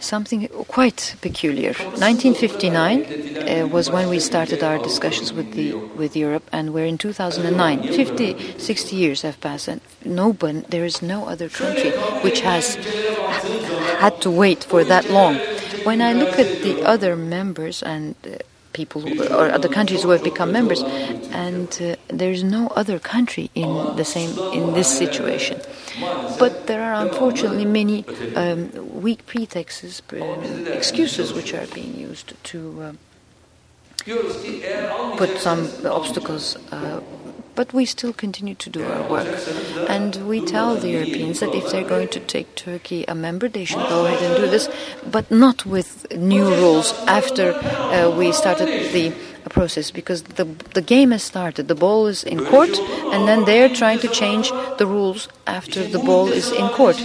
something quite peculiar. 1959 uh, was when we started our discussions with the with Europe, and we're in 2009. 50, 60 years have passed, and no one, there is no other country which has had to wait for that long. When I look at the other members and uh, people or other countries who have become members, and uh, there is no other country in the same in this situation. But there are unfortunately many um, weak pretexts, um, excuses which are being used to uh, put some obstacles. Uh, but we still continue to do our work. And we tell the Europeans that if they're going to take Turkey a member, they should go ahead and do this, but not with new rules after uh, we started the process, because the, the game has started. The ball is in court, and then they're trying to change the rules after the ball is in court.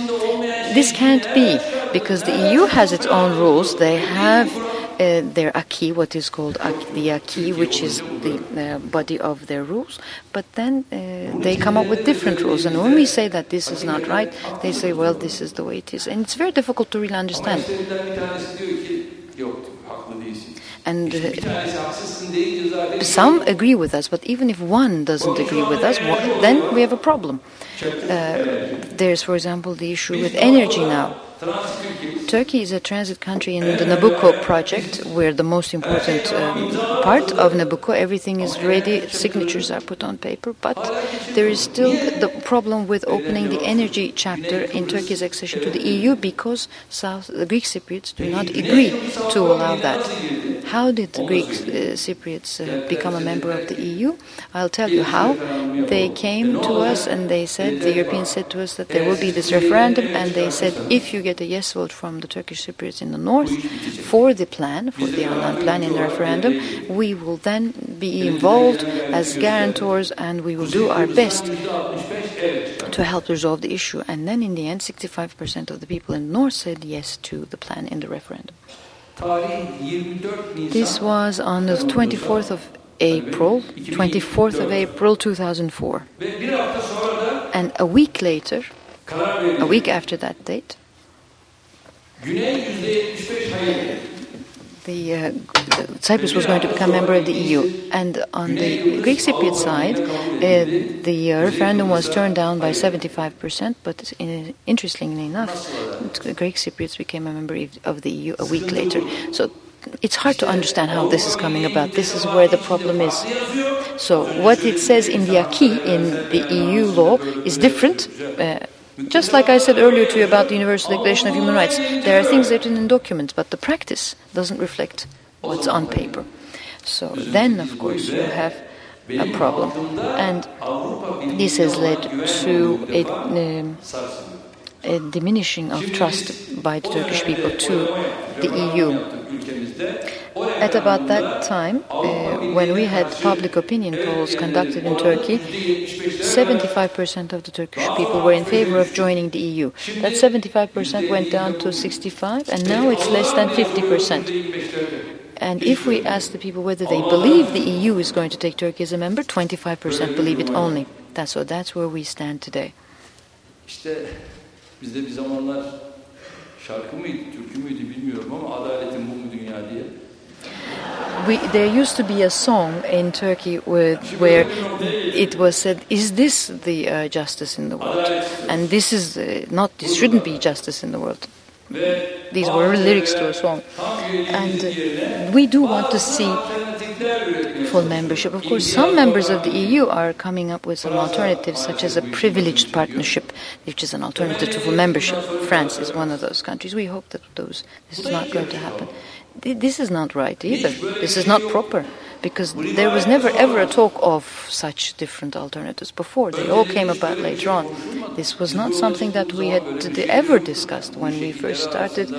This can't be, because the EU has its own rules. They have uh, their acquis, what is called the acquis, which is the body of their rules, but then uh, they come up with different rules. And when we say that this is not right, they say, well, this is the way it is. And it's very difficult to really understand. And uh, some agree with us, but even if one doesn't agree with us, then we have a problem. Uh, there's, for example, the issue with energy now. Turkey is a transit country in the Nabucco project, where the most important um, part of Nabucco, everything is ready, signatures are put on paper, but there is still the problem with opening the energy chapter in Turkey's accession to the EU because South, the Greek Cypriots do not agree to allow that. How did the Greek uh, Cypriots uh, become a member of the EU? I'll tell you how. They came to us and they said, the Europeans said to us that there will be this referendum, and they said, if you get a yes vote from the Turkish Cypriots in the north for the plan, for the Annan plan in the referendum, we will then be involved as guarantors and we will do our best to help resolve the issue. And then in the end, 65% of the people in the north said yes to the plan in the referendum. Tarih 24 Nisan. This was on the 24th of April, 24th of April 2004. Ve bir hafta sonra da And a week later, a week after that date, Güney %75 hayır. The uh, Cyprus was going to become member of the EU. And on the Greek Cypriot side, uh, the uh, referendum was turned down by 75%, but uh, interestingly enough, Greek Cypriots became a member of- of the EU a week later. So it's hard to understand how this is coming about. This is where the problem is. So what it says in the acquis, in the EU law, is different. Uh, just like I said earlier to you about the Universal Declaration of Human Rights, there are things written in documents, but the practice doesn't reflect what's on paper. So then, of course, you have a problem. And this has led to a, um, a diminishing of trust by the Turkish people to the EU. At about that time, uh, when we had public opinion polls conducted in Turkey, 75% of the Turkish people were in favor of joining the EU. That 75% went down to 65, and now it's less than 50%. And if we ask the people whether they believe the EU is going to take Turkey as a member, 25% believe it only. That's so. That's where we stand today. Şarkı mıydı, türkü müydü bilmiyorum ama adaletin bu mu dünya diye. We, there used to be a song in Turkey where, where it was said, "Is this the uh, justice in the world?" And this is uh, not. This shouldn't be justice in the world. These were lyrics to a song, and uh, we do want to see full membership. Of course, some members of the EU are coming up with some alternatives, such as a privileged partnership, which is an alternative to full membership. France is one of those countries. We hope that those this is not going to happen. This is not right either. This is not proper because there was never ever a talk of such different alternatives before. They all came about later on. This was not something that we had ever discussed when we first started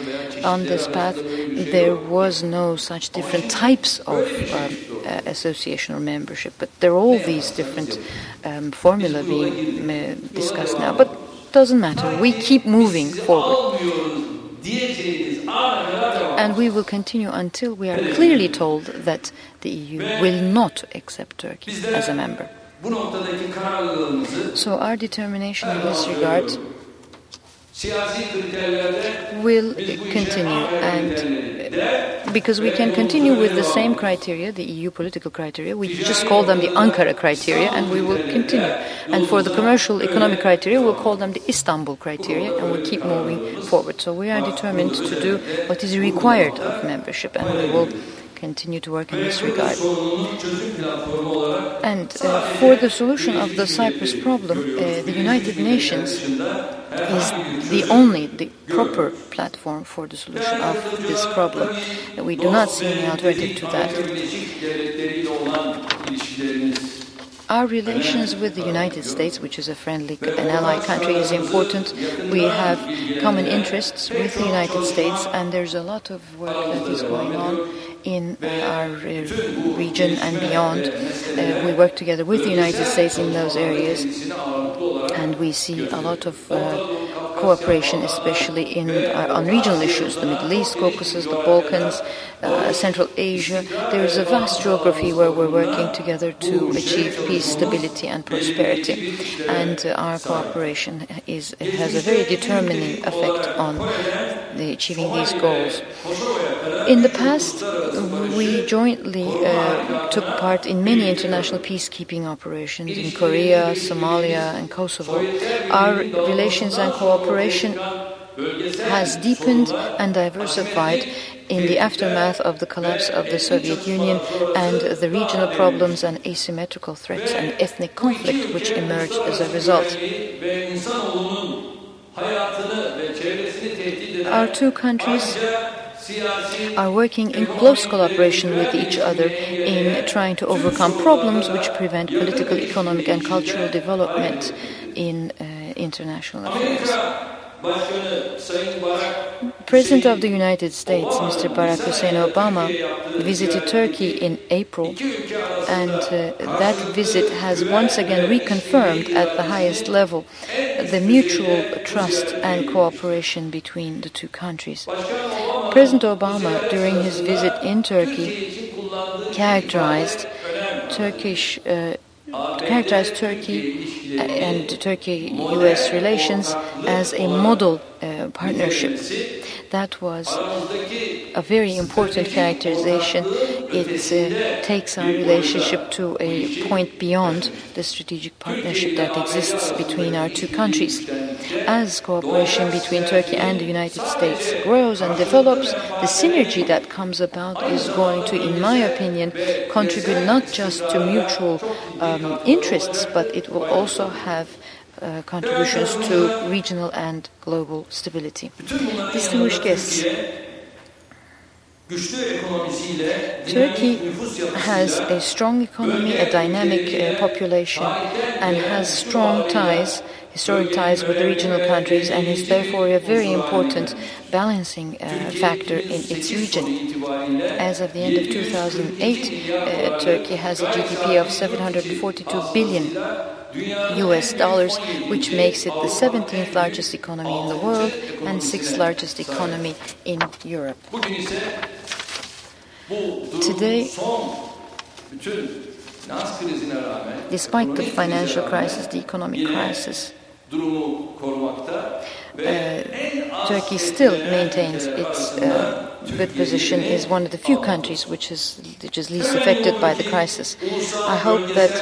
on this path. There was no such different types of um, uh, association or membership, but there are all these different um, formula being uh, discussed now. But doesn't matter. We keep moving forward. And we will continue until we are clearly told that the EU will not accept Turkey as a member. Bu noktadaki kararlılığımızı So our determination in this regard will biz bu işe continue and because we can continue with the same criteria, the EU political criteria, we just call them the Ankara criteria and we will continue. And for the commercial economic criteria, we'll call them the Istanbul criteria and we'll keep moving forward. So we are determined to do what is required of membership and we will continue to work in this regard. sorunun çözüm platformu olarak And uh, for the solution of the Cyprus problem, uh, the United Nations is the only, the proper platform for the solution of this problem. Uh, We do not see any alternative to that. Our relations with the United States, which is a friendly an ally country, is important. We have common interests with the United States, and there's a lot of work that is going on in our uh, region and beyond. Uh, we work together with the United States in those areas, and we see a lot of uh, cooperation, especially in uh, on regional issues: the Middle East, Caucasus, the Balkans, uh, Central Asia. There is a vast geography where we're working together to achieve peace, stability, and prosperity. And uh, our cooperation is has a very determining effect on the achieving these goals. In the past, we jointly uh, took part in many international peacekeeping operations in Korea, Somalia, and Kosovo. Our relations and cooperation has deepened and diversified in the aftermath of the collapse of the Soviet Union and the regional problems and asymmetrical threats and ethnic conflict which emerged as a result. Our two countries are working in close collaboration with each other in trying to overcome problems which prevent political, economic, and cultural development in uh, international affairs. President of the United States, Mr. Barack Hussein Obama, visited Turkey in April, and uh, that visit has once again reconfirmed at the highest level the mutual trust and cooperation between the two countries. President Obama, during his visit in Turkey, characterized Turkish uh, characterized Turkey and Turkey-U.S. relations as a model uh, partnership. That was a very important characterization. It uh, takes our relationship to a point beyond the strategic partnership that exists between our two countries. As cooperation between Turkey and the United States grows and develops, the synergy that comes about is going to, in my opinion, contribute not just to mutual um, interests, but it will also have uh, contributions to regional and global stability. Distinguished guests, Turkey has a strong economy, a dynamic uh, population, and has strong ties, historic ties with the regional countries, and is therefore a very important balancing uh, factor in its region. As of the end of 2008, uh, Turkey has a GDP of 742 billion US dollars, which makes it the 17th largest economy in the world and 6th largest economy in Europe. Today, despite the financial crisis, the economic crisis, uh, Turkey still maintains its uh, good position is one of the few countries which is, which is least affected by the crisis. I hope that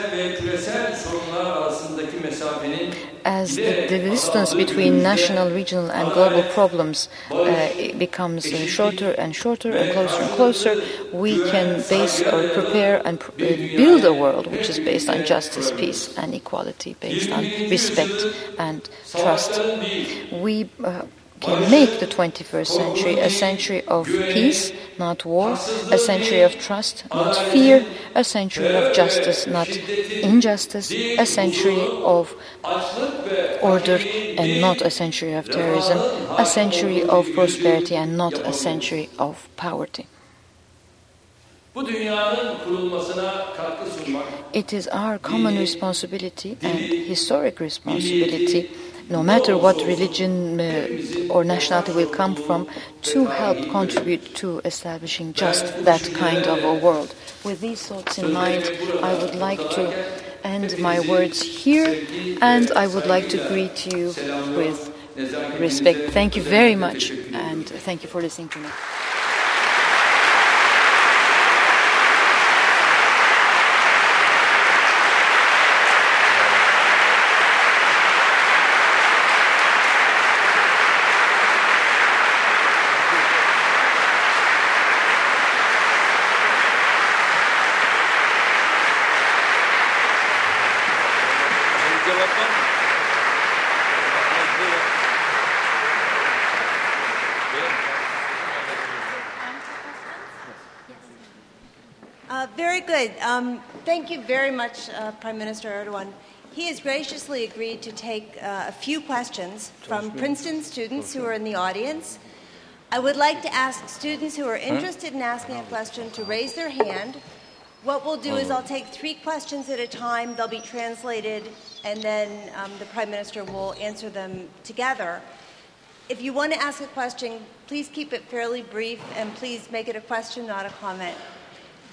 as the, the distance between national, regional, and global problems uh, becomes uh, shorter and shorter and closer and closer, we can base or prepare and pr- uh, build a world which is based on justice, peace, and equality, based on respect and trust. We uh, can make the 21st century a century of peace, not war, a century of trust, not fear, a century of justice, not injustice, a century of order and not a century of terrorism, a century of prosperity and not a century of poverty. It is our common responsibility and historic responsibility no matter what religion uh, or nationality we come from, to help contribute to establishing just that kind of a world. With these thoughts in mind, I would like to end my words here, and I would like to greet you with respect. Thank you very much, and thank you for listening to me. Uh, very good. Um, thank you very much, uh, Prime Minister Erdogan. He has graciously agreed to take uh, a few questions from Princeton students who are in the audience. I would like to ask students who are interested in asking a question to raise their hand. What we'll do is I'll take three questions at a time. They'll be translated, and then um, the Prime Minister will answer them together. If you want to ask a question, please keep it fairly brief, and please make it a question, not a comment.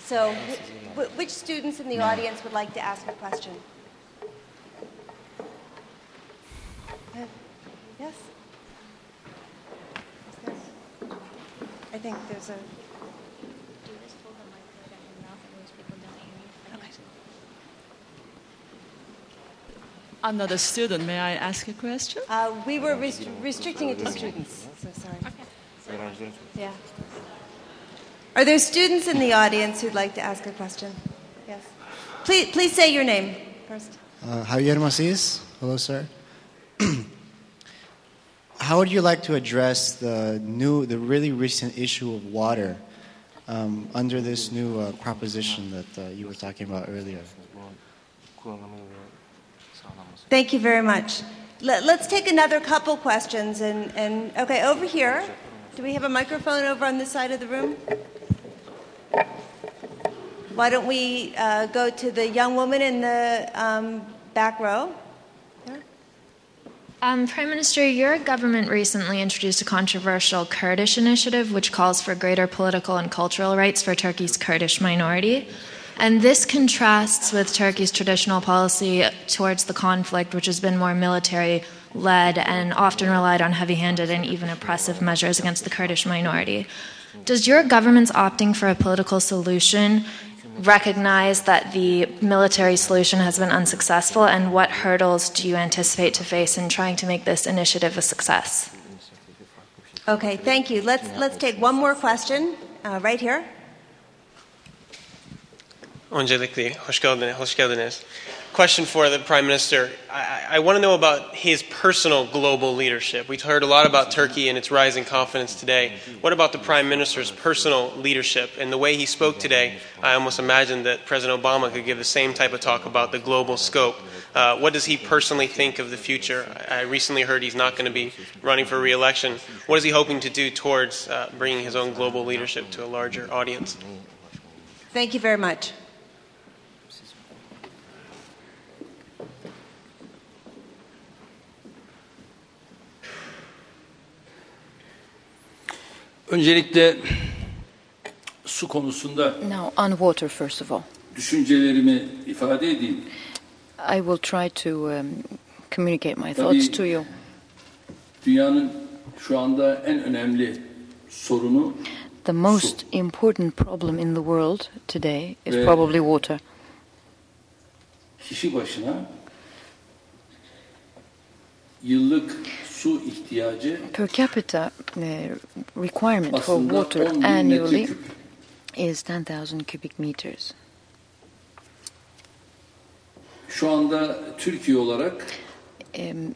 So, wh- wh- which students in the audience would like to ask a question? Uh, Yes? I think think there's a. I'm not a student. May I ask a question? Uh, we were rest- restricting it to students. So sorry. Yeah. Are there students in the audience who'd like to ask a question? Yes. Please, please say your name first. Uh, Javier Macis. Hello, sir. <clears throat> How would you like to address the new, the really recent issue of water um, under this new uh, proposition that uh, you were talking about earlier? Thank you very much. Let, us take another couple questions. And, and okay, over here. Do we have a microphone over on this side of the room? Why don't we uh, go to the young woman in the um, back row? Um, Prime Minister, your government recently introduced a controversial Kurdish initiative which calls for greater political and cultural rights for Turkey's Kurdish minority. And this contrasts with Turkey's traditional policy towards the conflict, which has been more military led and often relied on heavy handed and even oppressive measures against the Kurdish minority. Does your government's opting for a political solution recognize that the military solution has been unsuccessful, and what hurdles do you anticipate to face in trying to make this initiative a success? Okay, thank you. Let's let's take one more question uh, right here. Öncelikle hoş geldiniz. Hoş geldiniz. Question for the Prime Minister. I, I, want to know about his personal global leadership. We heard a lot about Turkey and its rising confidence today. What about the Prime Minister's personal leadership? And the way he spoke today, I almost imagine that President Obama could give the same type of talk about the global scope. Uh, what does he personally think of the future? I recently heard he's not going to be running for re election. What is he hoping to do towards uh, bringing his own global leadership to a larger audience? Thank you very much. Öncelikle su konusunda Now, on water, first of all, düşüncelerimi ifade edeyim. I will try to um, communicate my thoughts to you. Dünyanın şu anda en önemli sorunu The most important problem in the world today is Ve- probably water. kişi başına yıllık su Per capita uh, requirement for water annually is 10,000 cubic meters. Şu anda Türkiye olarak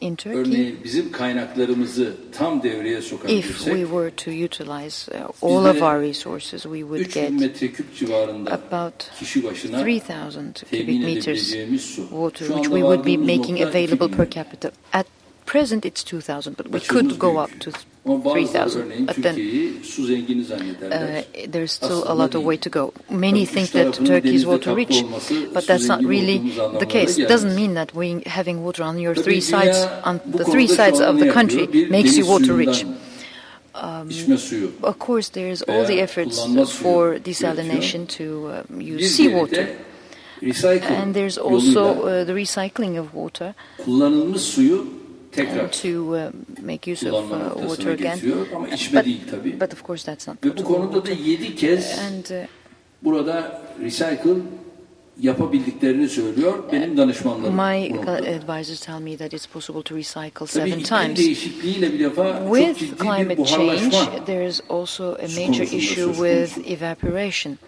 in Turkey, örneğin bizim kaynaklarımızı tam devreye if we sokabilirsek were to utilize uh, all of our resources, we would get metreküp civarında about kişi başına 3,000 cubic meters water, which we would be making available per capita. At present, it's 2,000, but we could go up to 3,000. But then Türkiye'yi su zengini uh, there's still a lot of way to go. Many think that Turkey is water rich, but that's not really the case. It doesn't mean that we having water on your three sides, on the three sides of the country makes you water rich. suyu Of course, there's all the efforts for desalination to um, use seawater. diğeri de recycle And there's also uh, the recycling of water kullanılmış suyu tekrar to uh, make use of uh, water again. ama içme But, değil tabii. but of course, that's not Ve bu konuda da water. 7 kez And uh, burada recycle yapabildiklerini söylüyor benim danışmanlarım. my advisors tell me that it's possible to recycle seven times. değişikliğiyle bir defa çok With climate change, there is also a major issue with evaporation,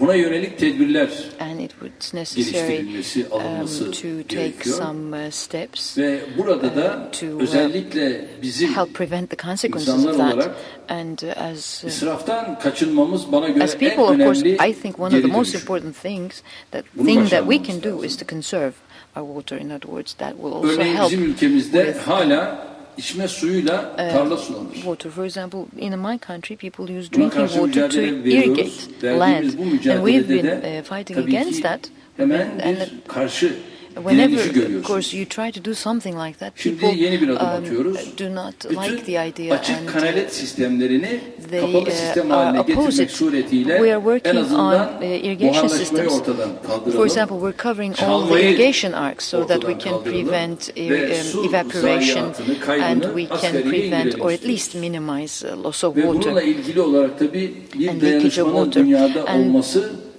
Buna yönelik tedbirler and it was necessary geliştirilmesi, um, to take gerekiyor. some uh, steps Ve burada da to, uh, özellikle bizim help prevent the consequences insanlar of that. olarak And uh, as uh, israftan kaçınmamız bana göre as en people, of course, önemli I think one of the most important things that Bunu thing that we can do lazım. is to conserve our water. In other words, that will also Örneğin help bizim ülkemizde with hala içme suyuyla tarla sulanır. water. For example, in my country, people use drinking water to irrigate land, and we've been uh, fighting against that. hemen And bir karşı whenever of course you try to do something like that people yeni bir adım um, do not Bütün like the idea açık and uh, sistemlerini they, kapalı uh, sistem haline uh, getirmek suretiyle we are working on, uh, irrigation systems. For example, we're covering all the irrigation arcs so that we can prevent um, evaporation and we can prevent or at least minimize loss of water. and leakage of water.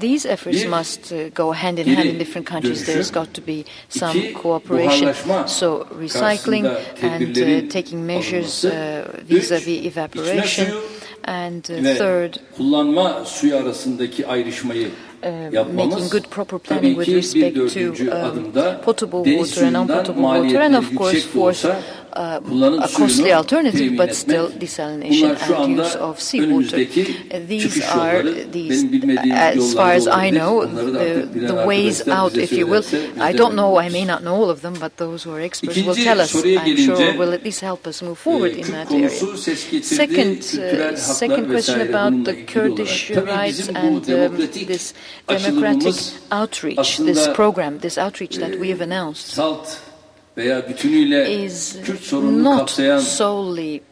These efforts must uh, go hand in hand in different countries. There's got to be some cooperation. So recycling and uh, taking measures uh, vis-à-vis evaporation. And uh, third, uh, making good proper planning with respect to um, potable water and non-potable water, and of course for a uh, costly alternative, but still desalination and use of seawater. These are these, uh, as far as I know, the, the, ways out, if you will. I don't know, I may not know all of them, but those who are experts will tell us. I'm sure will at least help us move forward in that area. Second, uh, second question about the Kurdish rights and um, this democratic outreach, this program, this outreach that we have announced. veya bütünüyle is Kürt sorununu kapsayan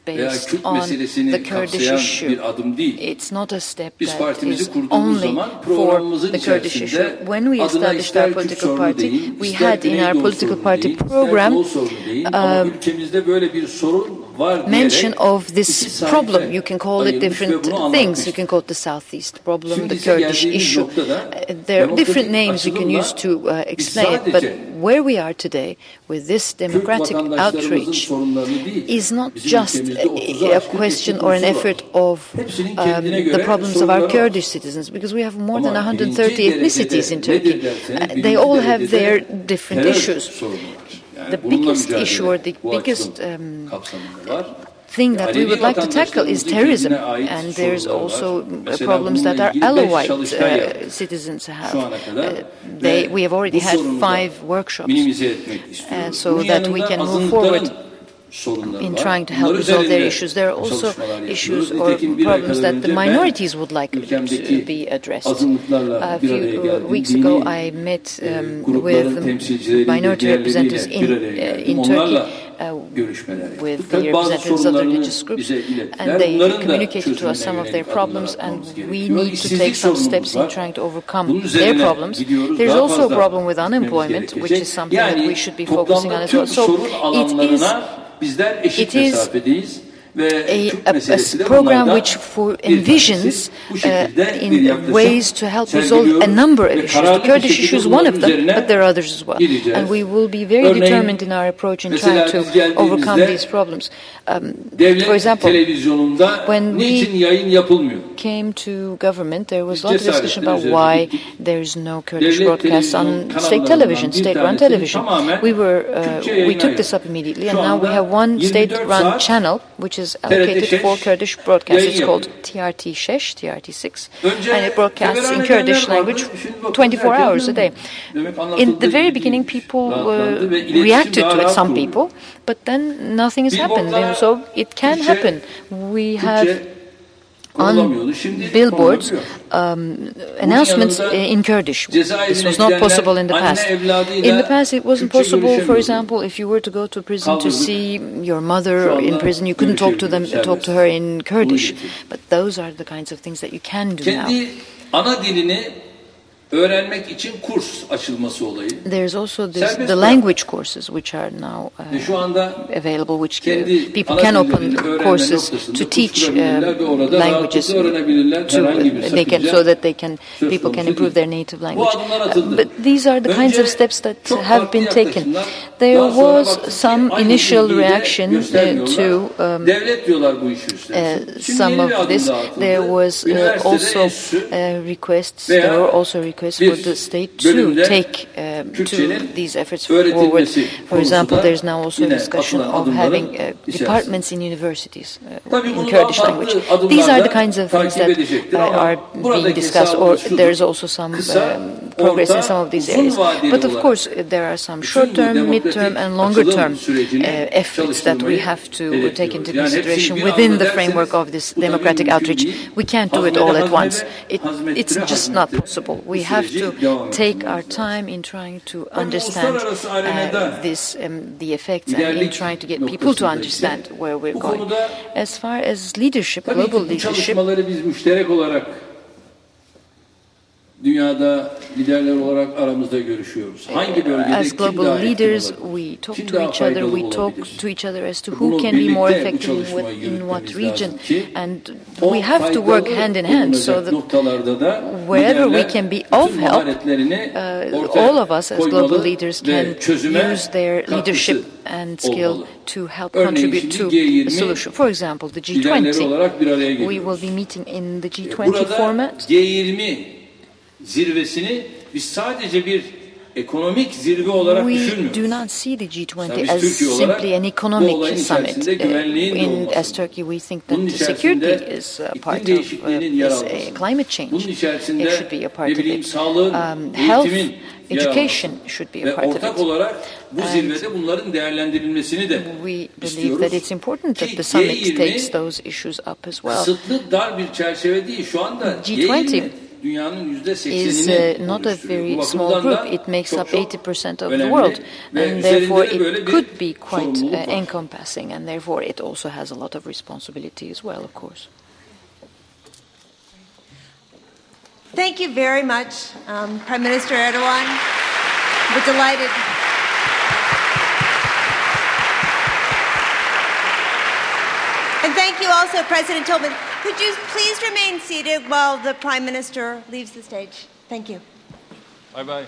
veya Kürt meselesini kapsayan issue. bir adım değil. It's not a step Biz partimizi kurduğumuz zaman programımızın içerisinde When we adına ister Kürt sorunu deyin, ister Güneydoğu sorunu deyin, ister Doğu sorunu deyin. Ama ülkemizde böyle bir sorun mention of this problem. You can call it different things. You can call it the Southeast problem, the Kurdish issue. Uh, there are different names you can use to uh, explain it, but where we are today with this democratic outreach is not just a, a question or an effort of um, the problems of our Kurdish citizens, because we have more than 130 ethnicities in Turkey. Uh, they all have their different issues the biggest issue or the biggest um, thing that we would like to tackle is terrorism. And there's also problems that our Alawite uh, citizens have. Uh, they, we have already had five workshops uh, so that we can move forward in trying to help resolve their issues. There are also issues or problems that the minorities would like to be addressed. A few uh, weeks ago, I met um, with minority representatives in, uh, in Turkey. Uh, with the representatives of the religious groups, and they communicated to us some of their problems, and we need to take some steps in trying to overcome their problems. There's also a problem with unemployment, which is something that we should be focusing on as well. So it is it is a, a, a, program which for envisions uh, in ways to help resolve a number of issues. The Kurdish issue is one of them, but there are others as well. And we will be very determined in our approach in trying to overcome these problems. Um, for example, when we came to government, there was a lot of discussion about why there's no Kurdish broadcast on state television, state-run television. We were uh, we took this up immediately, and now we have one state-run channel which is allocated for Kurdish broadcast. It's called TRT 6, TRT 6, and it broadcasts in Kurdish language 24 hours a day. In the very beginning, people reacted to it, some people, but then nothing has happened, so it can happen. We have on billboards um, announcements uh, in Kurdish. This was not possible in the past. In the past, it wasn't possible, for example, if you were to go to prison to see your mother in prison, you couldn't talk to them, talk to her in Kurdish. But those are the kinds of things that you can do now öğrenmek için kurs açılması olayı. There's also this, the language courses which are now uh, şu anda available which kendi people can open courses to teach uh, languages to they can so that they can people can improve their native language. Uh, but these are the kinds of steps that have been taken. There was some initial reaction uh, to um, uh, some of this. There was uh, also uh, requests. There were also requests request for the state to take um, to these efforts forward. For example, there is now also a discussion of having uh, departments in universities uh, in Kurdish language. These are the kinds of things that are being discussed, or there is also some um, progress in some of these areas. But of course, uh, there are some short-term, mid-term, and longer-term uh, efforts that we have to take into consideration within the framework of this democratic outreach. We can't do it all at once. It, it's just not possible. We have to take our time in trying to understand uh, this, um, the effects, and in trying to get people to understand where we're going. As far as leadership, global leadership, dünyada liderler olarak aramızda görüşüyoruz. Hangi bölgede as global leaders, we talk to each other. We talk to each other as to who can be more effective in what, in what region, and we have to work hand in hand so that wherever we can be of help, uh, all of us as global leaders can use their leadership and skill to help contribute to G20 a solution. For example, the G20. olarak bir araya We will be meeting in the G20 Burada format. G20 zirvesini biz sadece bir ekonomik zirve olarak We düşünmüyoruz. do not see the Mesela G20 biz as simply an economic summit. Uh, in, as Turkey, we think that security is a part of uh, this uh, climate change. It should be a part of it. sağlığın, Um, health, education should be a part of ortak it. olarak bu zirvede bunların değerlendirilmesini de We believe that it's important that the summit G20 takes those issues up as well. Kısıtlı dar bir çerçeve değil. Şu anda G20 G20 dünyanın yüzde is uh, not a very small group. It makes up 80% of the world, and therefore it could be quite uh, encompassing, and therefore it also has a lot of responsibility as well, of course. Thank you very much, um, Prime Minister Erdogan. We're delighted. You also, President Tilghman. Could you please remain seated while the Prime Minister leaves the stage? Thank you. Bay bay.